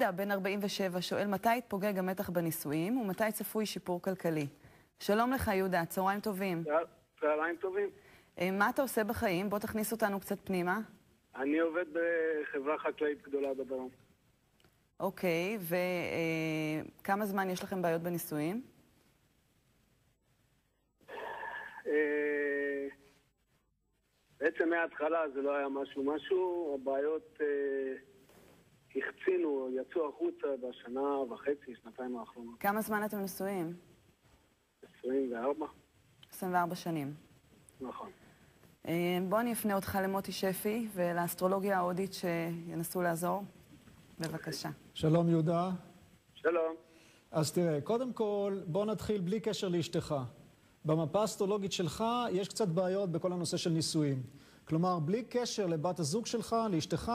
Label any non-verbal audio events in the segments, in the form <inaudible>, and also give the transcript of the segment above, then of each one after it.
יהודה, בן 47, שואל מתי יתפוגג המתח בנישואים ומתי צפוי שיפור כלכלי. שלום לך, יהודה, צהריים טובים. צהריים טובים. אה, מה אתה עושה בחיים? בוא תכניס אותנו קצת פנימה. אני עובד בחברה חקלאית גדולה בדרום. אוקיי, וכמה זמן יש לכם בעיות בנישואים? אה, בעצם מההתחלה זה לא היה משהו משהו, הבעיות אה, החצינו, יצאו החוצה בשנה וחצי, שנתיים האחרונות. כמה זמן אתם נשואים? 24. 24 שנים. נכון. אה, בוא אני אפנה אותך למוטי שפי ולאסטרולוגיה ההודית שינסו לעזור. בבקשה. שלום יהודה. שלום. אז תראה, קודם כל, בוא נתחיל בלי קשר לאשתך. במפה האסטרולוגית שלך יש קצת בעיות בכל הנושא של נישואים. כלומר, בלי קשר לבת הזוג שלך, לאשתך,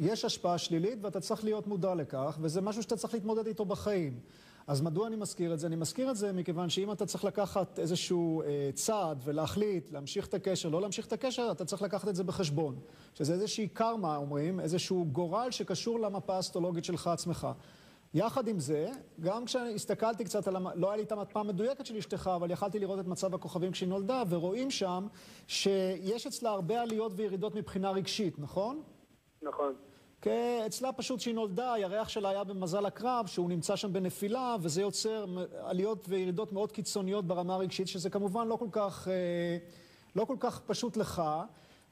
יש השפעה שלילית ואתה צריך להיות מודע לכך, וזה משהו שאתה צריך להתמודד איתו בחיים. אז מדוע אני מזכיר את זה? אני מזכיר את זה מכיוון שאם אתה צריך לקחת איזשהו אה, צעד ולהחליט להמשיך את הקשר, לא להמשיך את הקשר, אתה צריך לקחת את זה בחשבון. שזה איזושהי קרמה, אומרים, איזשהו גורל שקשור למפה האסטרולוגית שלך עצמך. יחד עם זה, גם כשהסתכלתי קצת על, המ... לא היה לי את המפה המדויקת של אשתך, אבל יכלתי לראות את מצב הכוכבים כשהיא נולדה, ורואים שם שיש אצלה הרבה עליות וירידות מבחינה רגשית, נכון? נכון. אצלה פשוט כשהיא נולדה, הירח שלה היה במזל הקרב, שהוא נמצא שם בנפילה, וזה יוצר עליות וירידות מאוד קיצוניות ברמה הרגשית, שזה כמובן לא כל כך, אה, לא כל כך פשוט לך.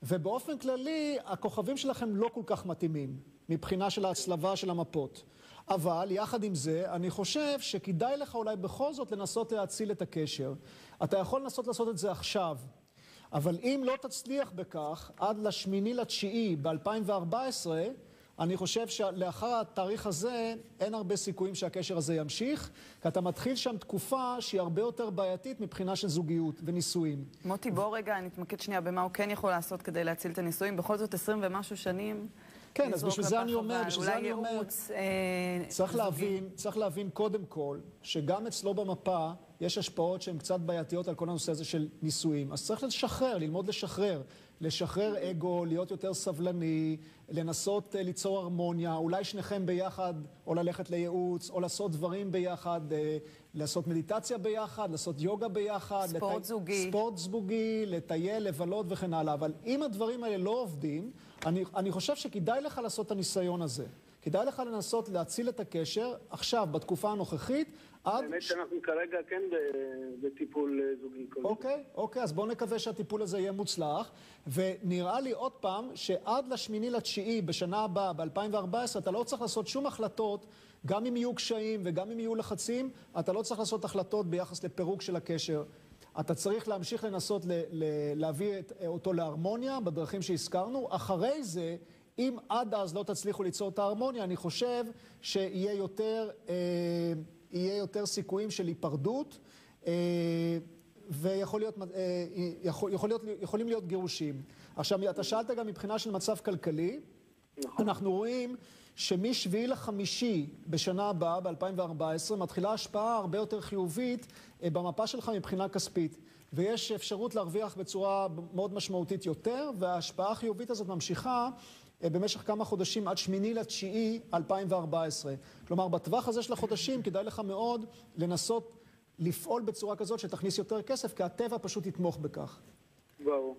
ובאופן כללי, הכוכבים שלכם לא כל כך מתאימים, מבחינה של ההצלבה של המפות. אבל יחד עם זה, אני חושב שכדאי לך אולי בכל זאת לנסות להציל את הקשר. אתה יכול לנסות לעשות את זה עכשיו, אבל אם לא תצליח בכך עד לשמיני לתשיעי ב-2014, אני חושב שלאחר התאריך הזה אין הרבה סיכויים שהקשר הזה ימשיך, כי אתה מתחיל שם תקופה שהיא הרבה יותר בעייתית מבחינה של זוגיות ונישואים. מוטי, בוא רגע נתמקד שנייה במה הוא כן יכול לעשות כדי להציל את הנישואים. בכל זאת עשרים ומשהו שנים כן, אז בשביל זה אני אומר, בשביל זה אני אומר, אולי ייעוץ, אה, צריך להבין, צריך להבין קודם כל, שגם אצלו במפה יש השפעות שהן קצת בעייתיות על כל הנושא הזה של נישואים. אז צריך לשחרר, ללמוד לשחרר. לשחרר אגו, להיות יותר סבלני, לנסות uh, ליצור הרמוניה, אולי שניכם ביחד, או ללכת לייעוץ, או לעשות דברים ביחד, uh, לעשות מדיטציה ביחד, לעשות יוגה ביחד. ספורט לטי... זוגי. ספורט זוגי, לטייל, לבלות וכן הלאה. אבל אם הדברים האלה לא עובדים, אני, אני חושב שכדאי לך לעשות את הניסיון הזה. כדאי לך לנסות להציל את הקשר עכשיו, בתקופה הנוכחית, עד... האמת שאנחנו כרגע כן בטיפול אה, זוגי. אוקיי, אוקיי, אז בואו נקווה שהטיפול הזה יהיה מוצלח. ונראה לי עוד פעם, שעד לשמיני לתשיעי בשנה הבאה, ב-2014, אתה לא צריך לעשות שום החלטות, גם אם יהיו קשיים וגם אם יהיו לחצים, אתה לא צריך לעשות החלטות ביחס לפירוק של הקשר. אתה צריך להמשיך לנסות להביא אותו להרמוניה בדרכים שהזכרנו. אחרי זה... אם עד אז לא תצליחו ליצור את ההרמוניה, אני חושב שיהיה יותר, אה, יהיה יותר סיכויים של היפרדות, אה, ויכול להיות, אה, יכול, יכול להיות, יכולים להיות גירושים. עכשיו, אתה שאלת גם מבחינה של מצב כלכלי. נכון. אנחנו רואים שמשביעי לחמישי בשנה הבאה, ב-2014, מתחילה השפעה הרבה יותר חיובית אה, במפה שלך מבחינה כספית. ויש אפשרות להרוויח בצורה מאוד משמעותית יותר, וההשפעה החיובית הזאת ממשיכה במשך כמה חודשים עד שמיני לתשיעי 2014. כלומר, בטווח הזה של החודשים כדאי לך מאוד לנסות לפעול בצורה כזאת שתכניס יותר כסף, כי הטבע פשוט יתמוך בכך. ברור.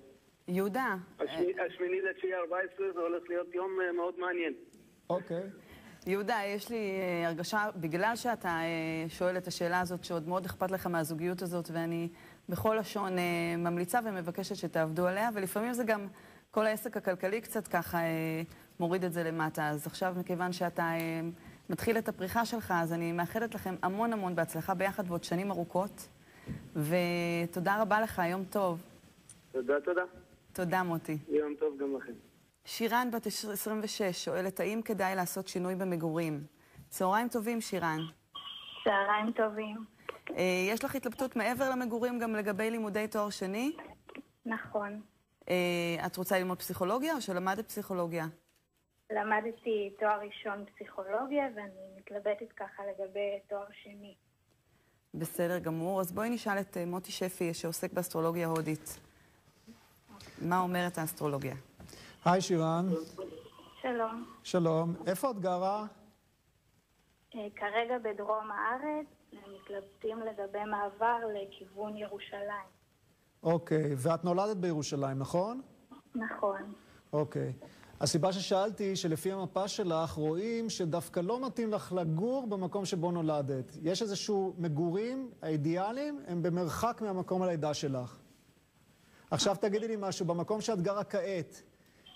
יהודה. השמיני לתשיעי 14 זה הולך להיות יום אה, מאוד מעניין. אוקיי. יהודה, יש לי אה, הרגשה, בגלל שאתה שואל את השאלה הזאת, שעוד מאוד אכפת לך מהזוגיות הזאת, ואני בכל לשון ממליצה ומבקשת שתעבדו עליה, ולפעמים זה גם כל העסק הכלכלי קצת ככה אה, מוריד את זה למטה. אז עכשיו, מכיוון שאתה אה, מתחיל את הפריחה שלך, אז אני מאחלת לכם המון המון בהצלחה ביחד ועוד שנים ארוכות. ותודה רבה לך, יום טוב. תודה, תודה. תודה, מוטי. יום טוב גם לכם. שירן, בת 26, שואלת, האם כדאי לעשות שינוי במגורים? צהריים טובים, שירן. צהריים טובים. אה, יש לך התלבטות מעבר למגורים גם לגבי לימודי תואר שני? נכון. אה, את רוצה ללמוד פסיכולוגיה או שלמדת פסיכולוגיה? למדתי תואר ראשון פסיכולוגיה ואני מתלבטת ככה לגבי תואר שני. בסדר גמור. אז בואי נשאל את אה, מוטי שפי שעוסק באסטרולוגיה הודית. מה אומרת האסטרולוגיה? היי שירן. שלום. שלום. איפה את גרה? אה, כרגע בדרום הארץ, מתלבטים לגבי מעבר לכיוון ירושלים. אוקיי, ואת נולדת בירושלים, נכון? נכון. אוקיי. הסיבה ששאלתי היא שלפי המפה שלך רואים שדווקא לא מתאים לך לגור במקום שבו נולדת. יש איזשהו מגורים, האידיאליים, הם במרחק מהמקום הלידה שלך. עכשיו תגידי לי משהו, במקום שאת גרה כעת,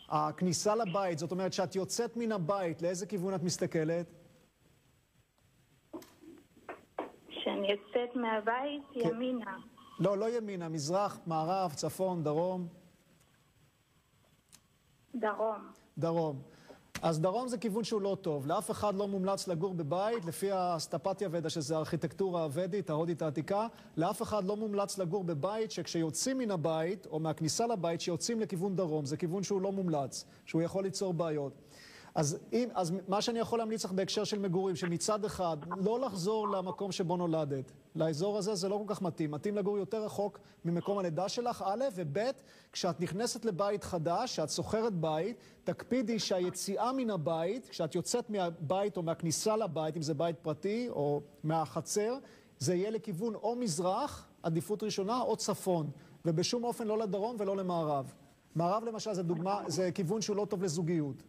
הכניסה לבית, זאת אומרת שאת יוצאת מן הבית, לאיזה כיוון את מסתכלת? כשאני יוצאת מהבית. ימינה. לא, לא ימינה, מזרח, מערב, צפון, דרום. דרום. דרום. אז דרום זה כיוון שהוא לא טוב. לאף אחד לא מומלץ לגור בבית, לפי הסטפתיה ודה, שזה הארכיטקטורה הוודית, ההודית העתיקה, לאף אחד לא מומלץ לגור בבית שכשיוצאים מן הבית, או מהכניסה לבית, שיוצאים לכיוון דרום. זה כיוון שהוא לא מומלץ, שהוא יכול ליצור בעיות. אז, אם, אז מה שאני יכול להמליץ לך בהקשר של מגורים, שמצד אחד, לא לחזור למקום שבו נולדת. לאזור הזה זה לא כל כך מתאים. מתאים לגור יותר רחוק ממקום הלידה שלך, א', וב', כשאת נכנסת לבית חדש, כשאת שוכרת בית, תקפידי שהיציאה מן הבית, כשאת יוצאת מהבית או מהכניסה לבית, אם זה בית פרטי או מהחצר, זה יהיה לכיוון או מזרח, עדיפות ראשונה, או צפון. ובשום אופן לא לדרום ולא למערב. מערב למשל זה דוגמה, זה כיוון שהוא לא טוב לזוגיות.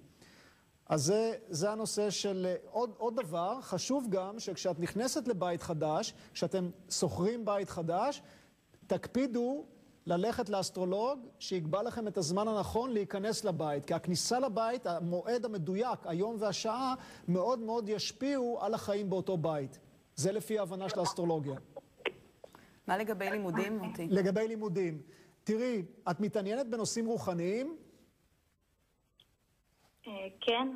אז זה, זה הנושא של עוד, עוד דבר, חשוב גם שכשאת נכנסת לבית חדש, כשאתם שוכרים בית חדש, תקפידו ללכת לאסטרולוג שיקבע לכם את הזמן הנכון להיכנס לבית. כי הכניסה לבית, המועד המדויק, היום והשעה, מאוד מאוד ישפיעו על החיים באותו בית. זה לפי ההבנה של האסטרולוגיה. מה לגבי לימודים, מוטי? לגבי לימודים. תראי, את מתעניינת בנושאים רוחניים? כן.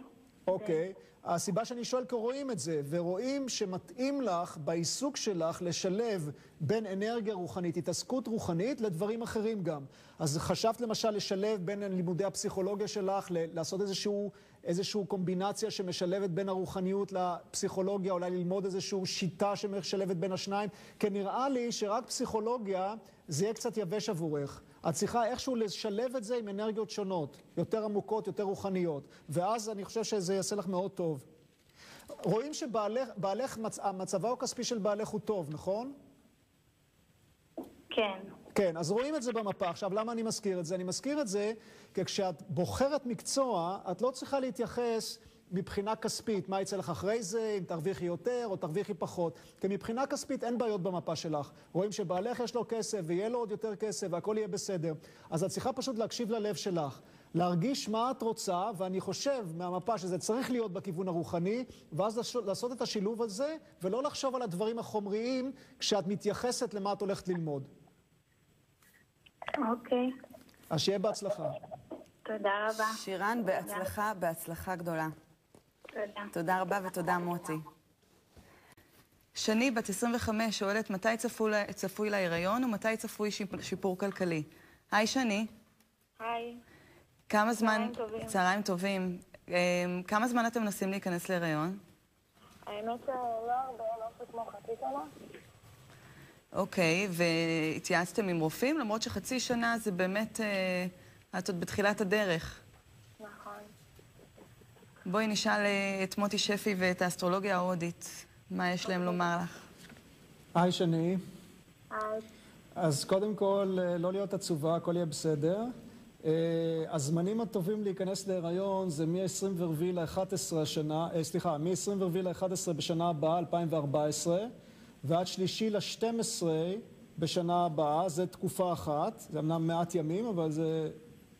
אוקיי. הסיבה שאני שואל, כי רואים את זה, ורואים שמתאים לך בעיסוק שלך לשלב בין אנרגיה רוחנית, התעסקות רוחנית, לדברים אחרים גם. אז חשבת למשל לשלב בין לימודי הפסיכולוגיה שלך, לעשות איזשהו, איזשהו קומבינציה שמשלבת בין הרוחניות לפסיכולוגיה, אולי ללמוד איזושהי שיטה שמשלבת בין השניים? כי נראה לי שרק פסיכולוגיה זה יהיה קצת יבש עבורך. את צריכה איכשהו לשלב את זה עם אנרגיות שונות, יותר עמוקות, יותר רוחניות, ואז אני חושב שזה יעשה לך מאוד טוב. רואים שבעלך, מצ, מצבו הכספי של בעלך הוא טוב, נכון? כן. כן, אז רואים את זה במפה. עכשיו, למה אני מזכיר את זה? אני מזכיר את זה כי כשאת בוחרת מקצוע, את לא צריכה להתייחס מבחינה כספית, מה יצא לך אחרי זה, אם תרוויחי יותר או תרוויחי פחות. כי מבחינה כספית אין בעיות במפה שלך. רואים שבעלך יש לו כסף ויהיה לו עוד יותר כסף והכל יהיה בסדר. אז את צריכה פשוט להקשיב ללב שלך. להרגיש מה את רוצה, ואני חושב מהמפה שזה צריך להיות בכיוון הרוחני, ואז לעשות את השילוב הזה, ולא לחשוב על הדברים החומריים כשאת מתייחסת למה את הולכת ללמוד. אוקיי. אז שיהיה בהצלחה. תודה רבה. שירן, בהצלחה, בהצלחה גדולה. תודה. תודה רבה ותודה מוטי. שני, בת 25, שואלת מתי צפוי, צפוי להיריון ומתי צפוי שיפ, שיפור כלכלי. היי שני. היי. כמה זמן... צהריים טובים. צהריים טובים. אמ, כמה זמן אתם מנסים להיכנס להיריון? האמת שלא הרבה, לא כמו חצי שנה. אוקיי, והתייעצתם עם רופאים? למרות שחצי שנה זה באמת... אה, את עוד בתחילת הדרך. בואי נשאל אה, את מוטי שפי ואת האסטרולוגיה ההודית, מה יש להם לומר לך. היי שני. היי. אז קודם כל, אה, לא להיות עצובה, הכל יהיה בסדר. אה, הזמנים הטובים להיכנס להיריון זה מ-24 ל-11 השנה, סליחה, מ-24 ל-11 בשנה הבאה, 2014, ועד שלישי ל-12 בשנה הבאה, זה תקופה אחת, זה אמנם מעט ימים, אבל זה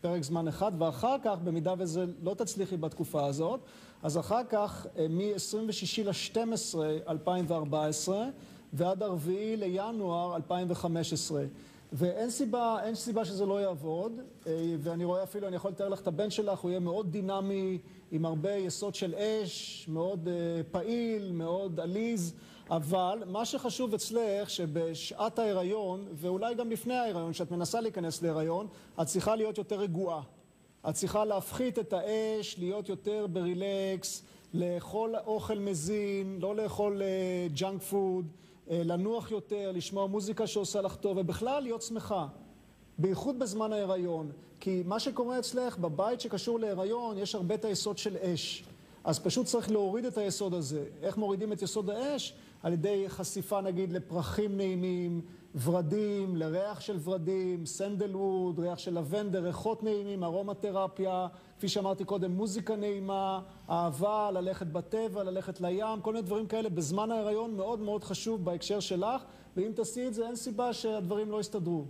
פרק זמן אחד, ואחר כך, במידה וזה לא תצליחי בתקופה הזאת, אז אחר כך, מ-26 ל-12 2014 ועד 4 לינואר 2015. ואין סיבה, אין סיבה שזה לא יעבוד, ואני רואה אפילו, אני יכול לתאר לך את הבן שלך, הוא יהיה מאוד דינמי, עם הרבה יסוד של אש, מאוד פעיל, מאוד עליז. אבל מה שחשוב אצלך, שבשעת ההיריון, ואולי גם לפני ההיריון, כשאת מנסה להיכנס להיריון, את צריכה להיות יותר רגועה. את צריכה להפחית את האש, להיות יותר ברילקס, לאכול אוכל מזין, לא לאכול junk food, uh, לנוח יותר, לשמוע מוזיקה שעושה לך טוב, ובכלל להיות שמחה. בייחוד בזמן ההיריון. כי מה שקורה אצלך, בבית שקשור להיריון, יש הרבה היסוד של אש. אז פשוט צריך להוריד את היסוד הזה. איך מורידים את יסוד האש? על ידי חשיפה נגיד לפרחים נעימים, ורדים, לריח של ורדים, sandalwood, ריח של לבנדר, ריחות נעימים, ארומתרפיה, כפי שאמרתי קודם, מוזיקה נעימה, אהבה, ללכת בטבע, ללכת לים, כל מיני דברים כאלה בזמן ההיריון מאוד מאוד חשוב בהקשר שלך, ואם תעשי את זה אין סיבה שהדברים לא יסתדרו.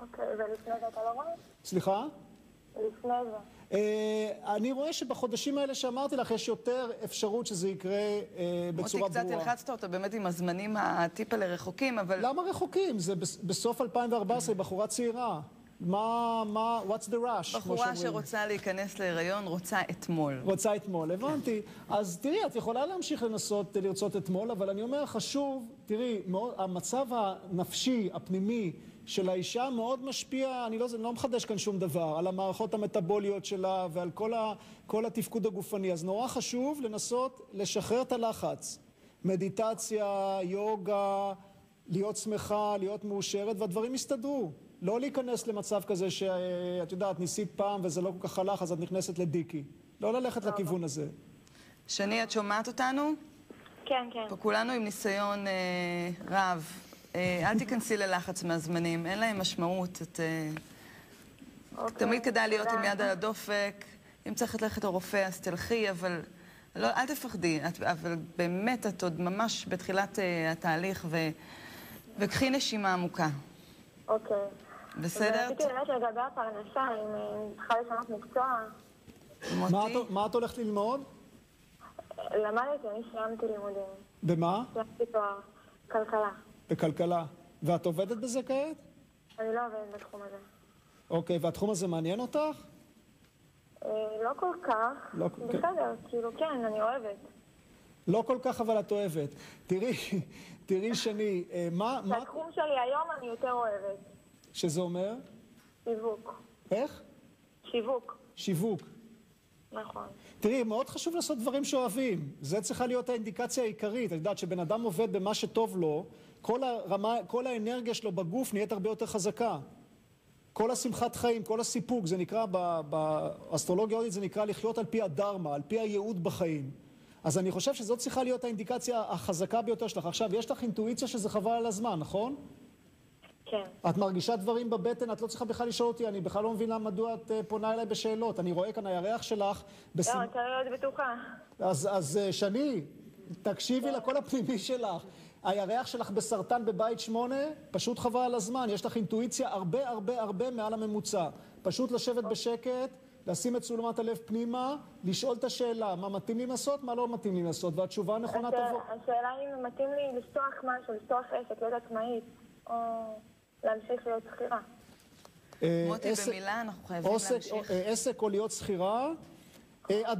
אוקיי, ולפני זה אתה לא רואה? סליחה? לפני זה. אה, אני רואה שבחודשים האלה שאמרתי לך, יש יותר אפשרות שזה יקרה אה, בצורה מוטי, ברורה. קצת הלחצת אותה באמת עם הזמנים הטיפה לרחוקים, אבל... למה רחוקים? זה בס- בסוף 2014, היא בחורה צעירה. מה, מה, what's the rush? בחורה. שרוצה להיכנס להיריון רוצה אתמול. רוצה אתמול, הבנתי. אז תראי, את יכולה להמשיך לנסות לרצות אתמול, אבל אני אומר, חשוב, תראי, מאוד, המצב הנפשי, הפנימי, של האישה מאוד משפיע, אני לא, אני לא מחדש כאן שום דבר, על המערכות המטבוליות שלה ועל כל, ה, כל התפקוד הגופני. אז נורא חשוב לנסות לשחרר את הלחץ. מדיטציה, יוגה, להיות שמחה, להיות מאושרת, והדברים יסתדרו. לא להיכנס למצב כזה שאת יודעת, ניסית פעם וזה לא כל כך הלך, אז את נכנסת לדיקי. לא ללכת לכיוון הזה. שני, את שומעת אותנו? כן, כן. פה כולנו עם ניסיון אה, רב. אה, אל תיכנסי ללחץ מהזמנים, אין להם משמעות. את, אה, אוקיי, תמיד כדאי להיות עם. יד על הדופק. אם צריך ללכת לרופא, אז תלכי, אבל לא, אל תפחדי. את, אבל באמת, את עוד ממש בתחילת אה, התהליך, ו, וקחי נשימה עמוקה. אוקיי. בסדר? ורציתי לדעת לגבי הפרנסה, אם צריכה לשנות מקצוע. מה מוטי? את, מה את הולכת ללמוד? למדתי, אני סיימתי לימודים. במה? סיימתי תואר. כלכלה. בכלכלה. ואת עובדת בזה כעת? אני לא עובדת בתחום הזה. אוקיי, והתחום הזה מעניין אותך? אה, לא כל כך. לא כל כך. בסדר, כאילו, כן, אני אוהבת. לא כל כך, אבל את אוהבת. תראי, <laughs> תראי שני, אה, מה, מה בתחום שלי היום אני יותר אוהבת. שזה אומר? שיווק. איך? שיווק. שיווק. נכון. תראי, מאוד חשוב לעשות דברים שאוהבים. זה צריכה להיות האינדיקציה העיקרית. את יודעת, שבן אדם עובד במה שטוב לו, כל, הרמה, כל האנרגיה שלו בגוף נהיית הרבה יותר חזקה. כל השמחת חיים, כל הסיפוק, זה נקרא, באסטרולוגיה ההודית זה נקרא לחיות על פי הדרמה, על פי הייעוד בחיים. אז אני חושב שזאת צריכה להיות האינדיקציה החזקה ביותר שלך. עכשיו, יש לך אינטואיציה שזה חבל על הזמן, נכון? כן. את מרגישה דברים בבטן, את לא צריכה בכלל לשאול אותי, אני בכלל לא מבינה מדוע את אה, פונה אליי בשאלות. אני רואה כאן הירח שלך בשים... לא, אני רוצה להיות בטוחה. אז, אז אה, שני, תקשיבי לקול הפנימי שלך. הירח שלך בסרטן בבית שמונה, פשוט חבל על הזמן. יש לך אינטואיציה הרבה הרבה הרבה מעל הממוצע. פשוט לשבת בשקט, לשים את תשומת הלב פנימה, לשאול את השאלה, מה מתאים לי לעשות, מה לא מתאים לי לעשות, והתשובה הנכונה תבוא. השאלה אם מתאים לי לפתוח משהו, לפתוח עסק, להיות עצמאית, או להמשיך להיות שכירה. אה, מוטי, במילה, אנחנו חייבים להמשיך. אה, עסק או להיות שכירה, אה,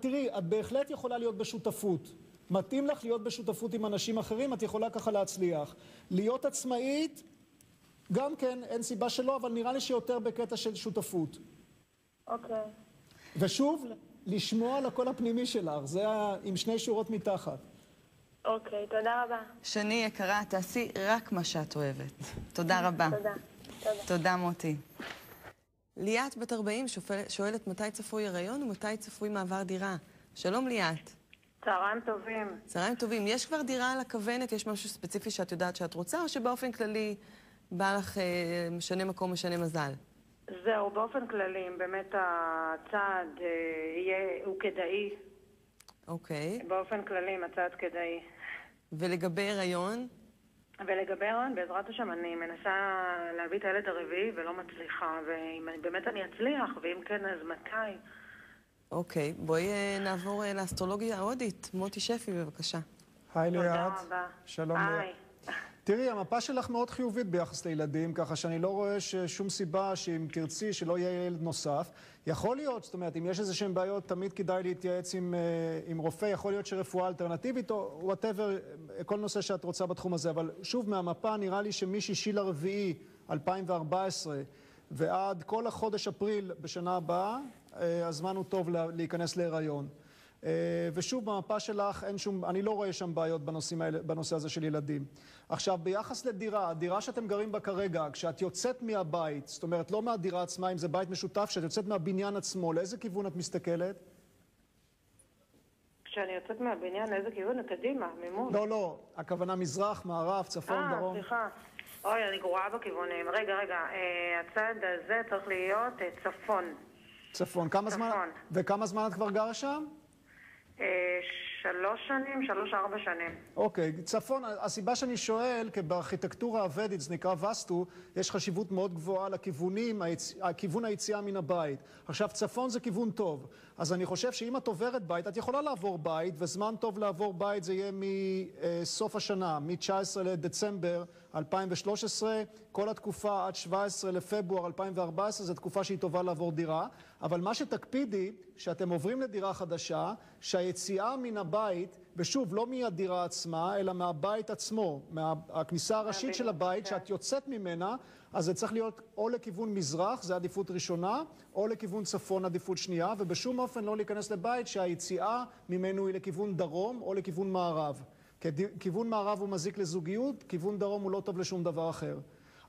תראי, את בהחלט יכולה להיות בשותפות. מתאים לך להיות בשותפות עם אנשים אחרים, את יכולה ככה להצליח. להיות עצמאית, גם כן, אין סיבה שלא, אבל נראה לי שיותר בקטע של שותפות. אוקיי. ושוב, לשמוע לקול הפנימי שלך, זה ה- עם שני שורות מתחת. אוקיי, תודה רבה. שני יקרה, תעשי רק מה שאת אוהבת. תודה רבה. תודה. תודה. תודה, מוטי. ליאת, בת 40, שופל- שואלת מתי צפוי הריון ומתי צפוי מעבר דירה. שלום, ליאת. צהריים טובים. צהריים טובים. יש כבר דירה על הכוונת? יש משהו ספציפי שאת יודעת שאת רוצה, או שבאופן כללי בא לך אה, משנה מקום, משנה מזל? זהו, באופן כללי, אם באמת הצעד אה, יהיה, הוא כדאי, אוקיי. באופן כללי, אם הצעד כדאי. ולגבי הריון? ולגבי הריון, בעזרת השם, אני מנסה להביא את הילד הרביעי ולא מצליחה, ואם באמת אני אצליח, ואם כן, אז מתי? אוקיי. בואי אה, נעבור אה, לאסטרולוגיה ההודית. מוטי שפי, בבקשה. היי תודה ליאת. רבה. שלום. ליאת. תראי, המפה שלך מאוד חיובית ביחס לילדים, ככה שאני לא רואה שום סיבה שאם תרצי שלא יהיה ילד נוסף. יכול להיות, זאת אומרת, אם יש איזה שהן בעיות, תמיד כדאי להתייעץ עם, אה, עם רופא, יכול להיות שרפואה אלטרנטיבית או whatever, כל נושא שאת רוצה בתחום הזה. אבל שוב, מהמפה נראה לי שמשישי לרביעי 2014 ועד כל החודש אפריל בשנה הבאה, אה, הזמן הוא טוב לה- להיכנס להיריון. אה, ושוב, במפה שלך אין שום, אני לא רואה שם בעיות בנושאים האלה, בנושא הזה של ילדים. עכשיו, ביחס לדירה, הדירה שאתם גרים בה כרגע, כשאת יוצאת מהבית, זאת אומרת, לא מהדירה עצמה, אם זה בית משותף, כשאת יוצאת מהבניין עצמו, לאיזה כיוון את מסתכלת? כשאני יוצאת מהבניין, לאיזה כיוון? קדימה, ממול. לא, לא, הכוונה מזרח, מערב, צפון, אה, דרום. סליחה. אוי, אני גרועה בכיוונים. רגע, רגע, אה, הצד הזה צריך להיות אה, צפון. צפון. כמה זמן... צפון. וכמה זמן את כבר גרה שם? אה, שלוש שנים, שלוש-ארבע שנים. אוקיי, צפון, הסיבה שאני שואל, כי בארכיטקטורה הוודית, זה נקרא וסטו, יש חשיבות מאוד גבוהה לכיוונים, היצ... כיוון היציאה מן הבית. עכשיו, צפון זה כיוון טוב. אז אני חושב שאם את עוברת בית, את יכולה לעבור בית, וזמן טוב לעבור בית זה יהיה מסוף השנה, מ-19 לדצמבר 2013, כל התקופה עד 17 לפברואר 2014, זו תקופה שהיא טובה לעבור דירה. אבל מה שתקפידי, שאתם עוברים לדירה חדשה, שהיציאה מן הבית, ושוב, לא מהדירה עצמה, אלא מהבית עצמו, מהכניסה הראשית של הבית, שאת יוצאת ממנה, אז זה צריך להיות או לכיוון מזרח, זה עדיפות ראשונה, או לכיוון צפון, עדיפות שנייה, ובשום אופן לא להיכנס לבית שהיציאה ממנו היא לכיוון דרום או לכיוון מערב. כי כיוון מערב הוא מזיק לזוגיות, כיוון דרום הוא לא טוב לשום דבר אחר.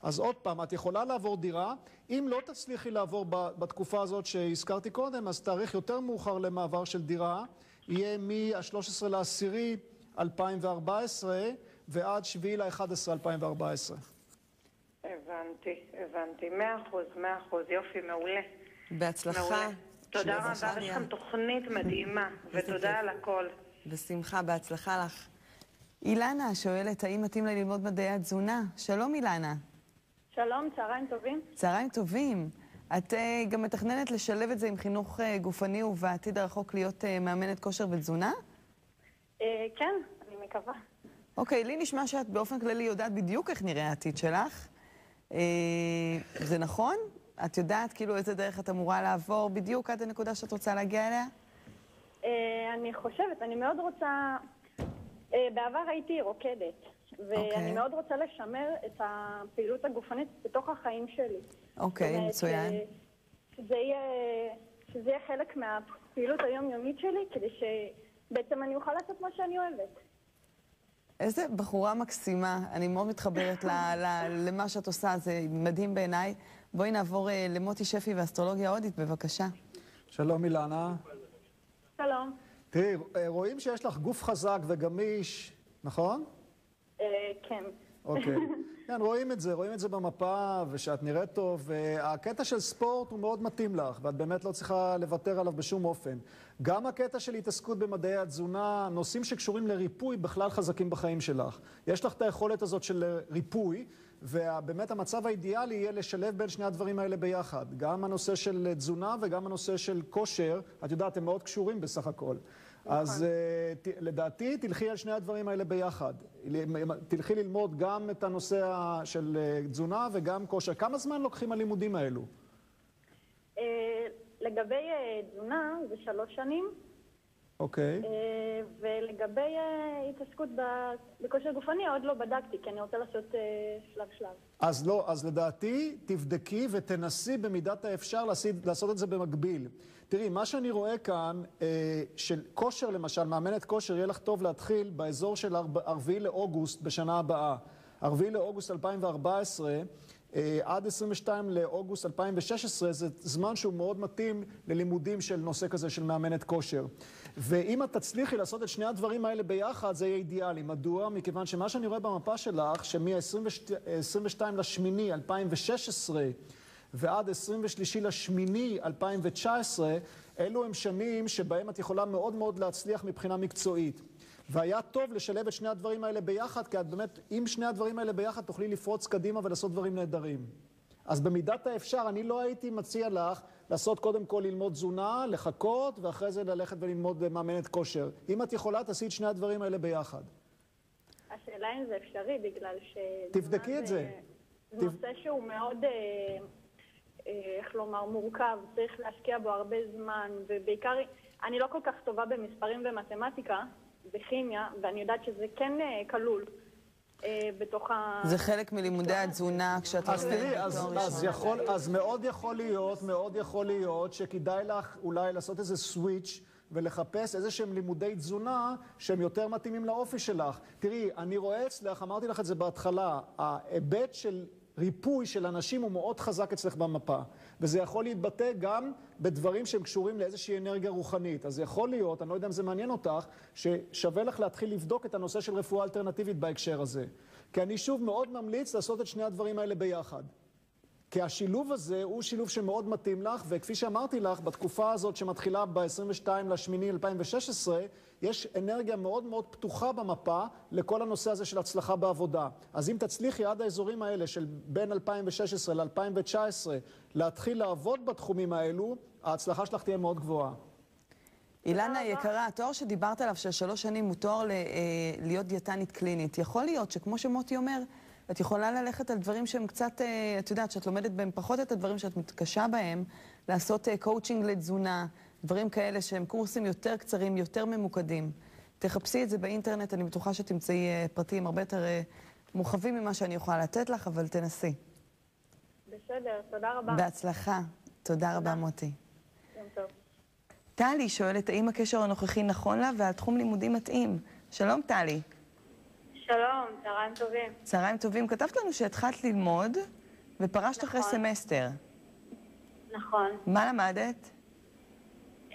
אז עוד פעם, את יכולה לעבור דירה. אם לא תצליחי לעבור בתקופה הזאת שהזכרתי קודם, אז תאריך יותר מאוחר למעבר של דירה יהיה מה-13 לעשירי 2014 ועד 7 ל-11 2014. הבנתי, הבנתי. מאה אחוז, מאה אחוז. יופי, מעולה. בהצלחה. מעולה. תודה רבה. יש לכם תוכנית מדהימה, ותודה. על הכל. בשמחה, בהצלחה לך. אילנה שואלת, האם מתאים לה ללמוד מדעי התזונה? שלום אילנה. שלום, צהריים טובים. צהריים טובים. את אה, גם מתכננת לשלב את זה עם חינוך אה, גופני ובעתיד הרחוק להיות אה, מאמנת כושר ותזונה? כן, אני מקווה. אוקיי, לי נשמע שאת באופן כללי יודעת בדיוק איך נראה העתיד שלך. זה נכון? את יודעת כאילו איזה דרך את אמורה לעבור בדיוק עד הנקודה שאת רוצה להגיע אליה? אני חושבת, אני מאוד רוצה... אה, בעבר הייתי רוקדת, ואני אוקיי. מאוד רוצה לשמר את הפעילות הגופנית בתוך החיים שלי. אוקיי, אומרת, מצוין. אה, שזה יהיה, שזה יהיה חלק מהפעילות היומיומית שלי, כדי שבעצם אני אוכל לעשות מה שאני אוהבת. איזה בחורה מקסימה, אני מאוד מתחברת ל, ל, למה שאת עושה, זה מדהים בעיניי. בואי נעבור אה, למוטי שפי ואסטרולוגיה הודית, בבקשה. שלום אילנה. שלום. תראי, אה, רואים שיש לך גוף חזק וגמיש, נכון? אה, כן. אוקיי. <laughs> כן, רואים את זה, רואים את זה במפה, ושאת נראית טוב. והקטע של ספורט הוא מאוד מתאים לך, ואת באמת לא צריכה לוותר עליו בשום אופן. גם הקטע של התעסקות במדעי התזונה, נושאים שקשורים לריפוי בכלל חזקים בחיים שלך. יש לך את היכולת הזאת של ריפוי, ובאמת המצב האידיאלי יהיה לשלב בין שני הדברים האלה ביחד. גם הנושא של תזונה וגם הנושא של כושר, את יודעת, הם מאוד קשורים בסך הכל. אז uh, ת, לדעתי, תלכי על שני הדברים האלה ביחד. תלכי ללמוד גם את הנושא של uh, תזונה וגם כושר. כמה זמן לוקחים הלימודים האלו? אה, לגבי אה, תזונה, זה שלוש שנים. אוקיי. אה, ולגבי אה, התעסקות בכושר גופני, עוד לא בדקתי, כי אני רוצה לעשות אה, שלב-שלב. אז לא, אז לדעתי, תבדקי ותנסי במידת האפשר לעשות, לעשות את זה במקביל. תראי, מה שאני רואה כאן, אה, של כושר למשל, מאמנת כושר, יהיה לך טוב להתחיל באזור של 4 לאוגוסט בשנה הבאה. 4 לאוגוסט 2014, אה, עד 22 לאוגוסט 2016, זה זמן שהוא מאוד מתאים ללימודים של נושא כזה של מאמנת כושר. ואם את תצליחי לעשות את שני הדברים האלה ביחד, זה יהיה אידיאלי. מדוע? מכיוון שמה שאני רואה במפה שלך, שמ-22 לשמיני 2016 ועד 23 לשמיני 2019, אלו הם שנים שבהם את יכולה מאוד מאוד להצליח מבחינה מקצועית. והיה טוב לשלב את שני הדברים האלה ביחד, כי את באמת, עם שני הדברים האלה ביחד, תוכלי לפרוץ קדימה ולעשות דברים נהדרים. אז במידת האפשר, אני לא הייתי מציע לך לעשות קודם כל ללמוד תזונה, לחכות, ואחרי זה ללכת וללמוד מאמנת כושר. אם את יכולה, תעשי את שני הדברים האלה ביחד. השאלה אם זה אפשרי, בגלל ש... תבדקי את זה. זה תב- נושא שהוא מאוד, אה, אה, איך לומר, מורכב, צריך להשקיע בו הרבה זמן, ובעיקר, אני לא כל כך טובה במספרים ומתמטיקה, בכימיה, ואני יודעת שזה כן אה, כלול אה, בתוך ה... זה חלק מלימודי התזונה כשאת אז תראי, אז. יכול, אז מאוד יכול להיות, מאוד יכול להיות שכדאי לך אולי לעשות איזה סוויץ' ולחפש איזה שהם לימודי תזונה שהם יותר מתאימים לאופי שלך. תראי, אני רואה אצלך, אמרתי לך את זה בהתחלה, ההיבט של ריפוי של אנשים הוא מאוד חזק אצלך במפה. וזה יכול להתבטא גם בדברים שהם קשורים לאיזושהי אנרגיה רוחנית. אז יכול להיות, אני לא יודע אם זה מעניין אותך, ששווה לך להתחיל לבדוק את הנושא של רפואה אלטרנטיבית בהקשר הזה. כי אני שוב מאוד ממליץ לעשות את שני הדברים האלה ביחד. כי השילוב הזה הוא שילוב שמאוד מתאים לך, וכפי שאמרתי לך, בתקופה הזאת שמתחילה ב-22 לשמיני 2016, יש אנרגיה מאוד מאוד פתוחה במפה לכל הנושא הזה של הצלחה בעבודה. אז אם תצליחי עד האזורים האלה של בין 2016 ל-2019 להתחיל לעבוד בתחומים האלו, ההצלחה שלך תהיה מאוד גבוהה. אילנה יקרה, התואר שדיברת עליו של שלוש שנים הוא תואר ל, אה, להיות דיאטנית קלינית. יכול להיות שכמו שמוטי אומר, את יכולה ללכת על דברים שהם קצת, אה, את יודעת, שאת לומדת בהם פחות את הדברים שאת מתקשה בהם, לעשות קואוצ'ינג אה, לתזונה, דברים כאלה שהם קורסים יותר קצרים, יותר ממוקדים. תחפשי את זה באינטרנט, אני בטוחה שתמצאי אה, פרטים הרבה יותר מורחבים ממה שאני יכולה לתת לך, אבל תנסי. בסדר, תודה רבה. בהצלחה. תודה, תודה. רבה, מוטי. יום טוב. טלי שואלת, האם הקשר הנוכחי נכון לה ועל תחום לימודים מתאים? שלום, טלי. שלום, צהריים טובים. צהריים טובים. כתבת לנו שהתחלת ללמוד ופרשת נכון. אחרי סמסטר. נכון. מה למדת? Uh,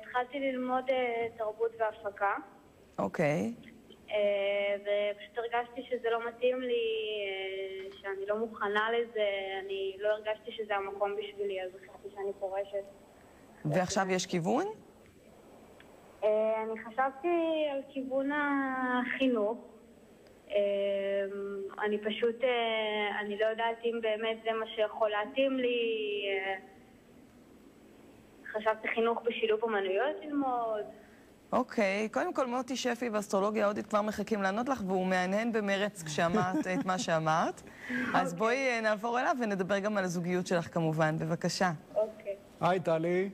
התחלתי ללמוד uh, תרבות והפקה. אוקיי. Okay. Uh, ופשוט הרגשתי שזה לא מתאים לי, uh, שאני לא מוכנה לזה, אני לא הרגשתי שזה המקום בשבילי, אז החלטתי שאני פורשת. ועכשיו יש כיוון? Uh, אני חשבתי על כיוון החינוך. אני פשוט, אה, אני לא יודעת אם באמת זה מה שיכול להתאים לי. אה, חשבתי חינוך בשילוב אמנויות ללמוד. אוקיי, okay. קודם כל מוטי שפי באסטרולוגיה ההודית כבר מחכים לענות לך, והוא מהנהן במרץ כשאמרת את מה שאמרת. Okay. <laughs> אז בואי אוקיי. אה, נעבור אליו ונדבר גם על הזוגיות שלך כמובן, בבקשה. אוקיי. Okay. היי, טלי.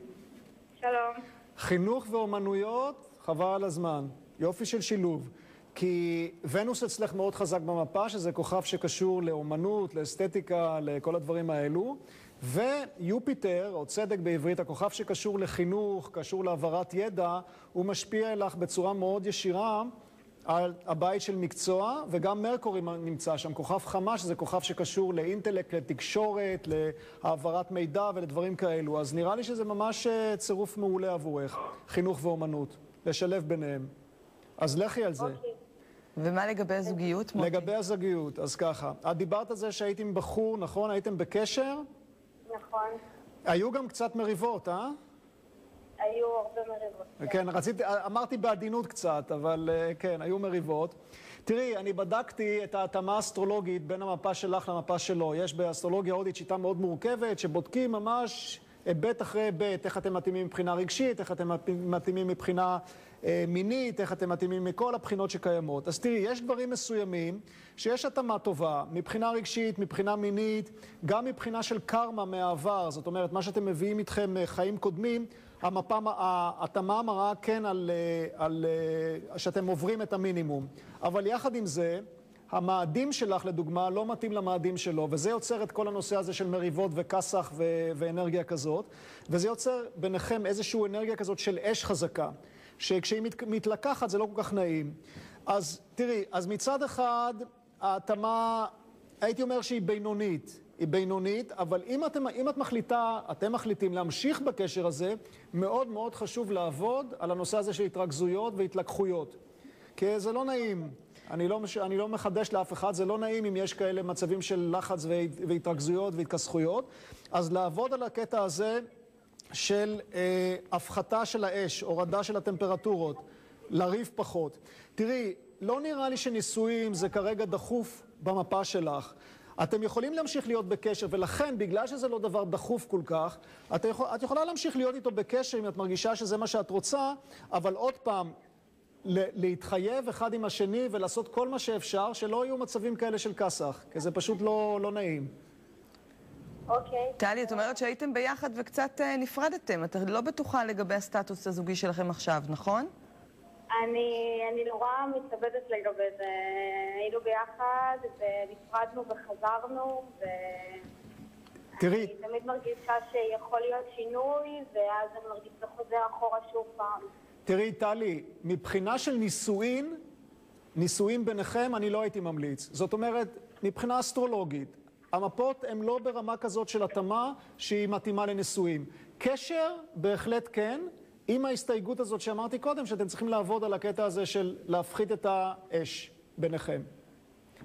שלום. חינוך ואומנויות, חבל על הזמן. יופי של שילוב. כי ונוס אצלך מאוד חזק במפה, שזה כוכב שקשור לאומנות, לאסתטיקה, לכל הדברים האלו. ויופיטר, או צדק בעברית, הכוכב שקשור לחינוך, קשור להעברת ידע, הוא משפיע לך בצורה מאוד ישירה על הבית של מקצוע, וגם מרקורי נמצא שם, כוכב חמה, שזה כוכב שקשור לאינטלקט, לתקשורת, להעברת מידע ולדברים כאלו. אז נראה לי שזה ממש אה, צירוף מעולה עבורך, חינוך ואומנות, לשלב ביניהם. אז לכי על זה. Okay. אוקיי. ומה לגבי הזוגיות, מוטי? לגבי הזוגיות, אז ככה. את דיברת על זה שהיית עם בחור, נכון? הייתם בקשר? נכון. היו גם קצת מריבות, אה? היו הרבה מריבות. כן, כן רציתי, אמרתי בעדינות קצת, אבל אה, כן, היו מריבות. תראי, אני בדקתי את ההתאמה האסטרולוגית בין המפה שלך למפה שלו. יש באסטרולוגיה הודית שיטה מאוד מורכבת, שבודקים ממש היבט אחרי היבט, איך אתם מתאימים מבחינה רגשית, איך אתם מתאימים מבחינה אה, מינית, איך אתם מתאימים מכל הבחינות שקיימות. אז תראי, יש דברים מסוימים שיש התאמה טובה, מבחינה רגשית, מבחינה מינית, גם מבחינה של קרמה מהעבר, זאת אומרת, מה שאתם מביאים איתכם אה, חיים קודמים, המפה, ההתאמה מראה כן על, אה, על, שאתם עוברים את המינימום. אבל יחד עם זה, המאדים שלך, לדוגמה, לא מתאים למאדים שלו, וזה יוצר את כל הנושא הזה של מריבות וכסח ו- ואנרגיה כזאת, וזה יוצר ביניכם איזושהי אנרגיה כזאת של אש חזקה. שכשהיא מת, מתלקחת זה לא כל כך נעים. אז תראי, אז מצד אחד ההתאמה, הייתי אומר שהיא בינונית. היא בינונית, אבל אם, אתם, אם את מחליטה, אתם מחליטים להמשיך בקשר הזה, מאוד מאוד חשוב לעבוד על הנושא הזה של התרכזויות והתלקחויות. כי זה לא נעים. אני לא, אני לא מחדש לאף אחד, זה לא נעים אם יש כאלה מצבים של לחץ והתרכזויות והתכסחויות. אז לעבוד על הקטע הזה של אה, הפחתה של האש, הורדה של הטמפרטורות, לריב פחות. תראי, לא נראה לי שנישואים זה כרגע דחוף במפה שלך. אתם יכולים להמשיך להיות בקשר, ולכן, בגלל שזה לא דבר דחוף כל כך, את, יכול, את יכולה להמשיך להיות איתו בקשר אם את מרגישה שזה מה שאת רוצה, אבל עוד פעם, להתחייב אחד עם השני ולעשות כל מה שאפשר, שלא יהיו מצבים כאלה של כסח, כי זה פשוט לא, לא נעים. אוקיי. טלי, את אומרת שהייתם ביחד וקצת uh, נפרדתם. את לא בטוחה לגבי הסטטוס הזוגי שלכם עכשיו, נכון? אני, אני נורא מתלבטת לגבי זה. היינו ביחד ונפרדנו וחזרנו, ו... תראי... אני תמיד מרגישה שיכול להיות שינוי, ואז אני מרגישה חוזר אחורה שוב פעם. תראי, טלי, מבחינה של נישואין, נישואין ביניכם, אני לא הייתי ממליץ. זאת אומרת, מבחינה אסטרולוגית, המפות הן לא ברמה כזאת של התאמה שהיא מתאימה לנישואים. קשר, בהחלט כן, עם ההסתייגות הזאת שאמרתי קודם, שאתם צריכים לעבוד על הקטע הזה של להפחית את האש ביניכם.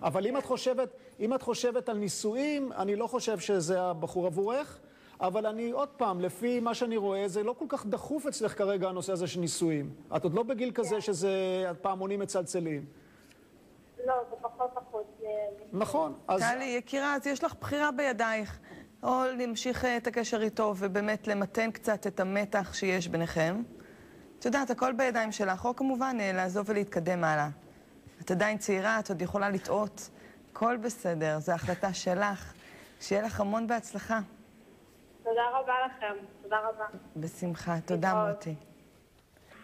אבל אם את חושבת, אם את חושבת על נישואים, אני לא חושב שזה הבחור עבורך, אבל אני, עוד פעם, לפי מה שאני רואה, זה לא כל כך דחוף אצלך כרגע הנושא הזה של נישואים. את עוד לא בגיל כזה שזה פעמונים מצלצלים. לא, זה פחות פחות. נכון. אז טלי, יקירה, אז יש לך בחירה בידייך. או להמשיך אה, את הקשר איתו ובאמת למתן קצת את המתח שיש ביניכם. את יודעת, הכל בידיים שלך, או כמובן אה, לעזוב ולהתקדם הלאה. את עדיין צעירה, את עוד יכולה לטעות. הכל בסדר, זו החלטה שלך. שיהיה לך המון בהצלחה. תודה רבה לכם. תודה רבה. בשמחה. תודה. מוטי.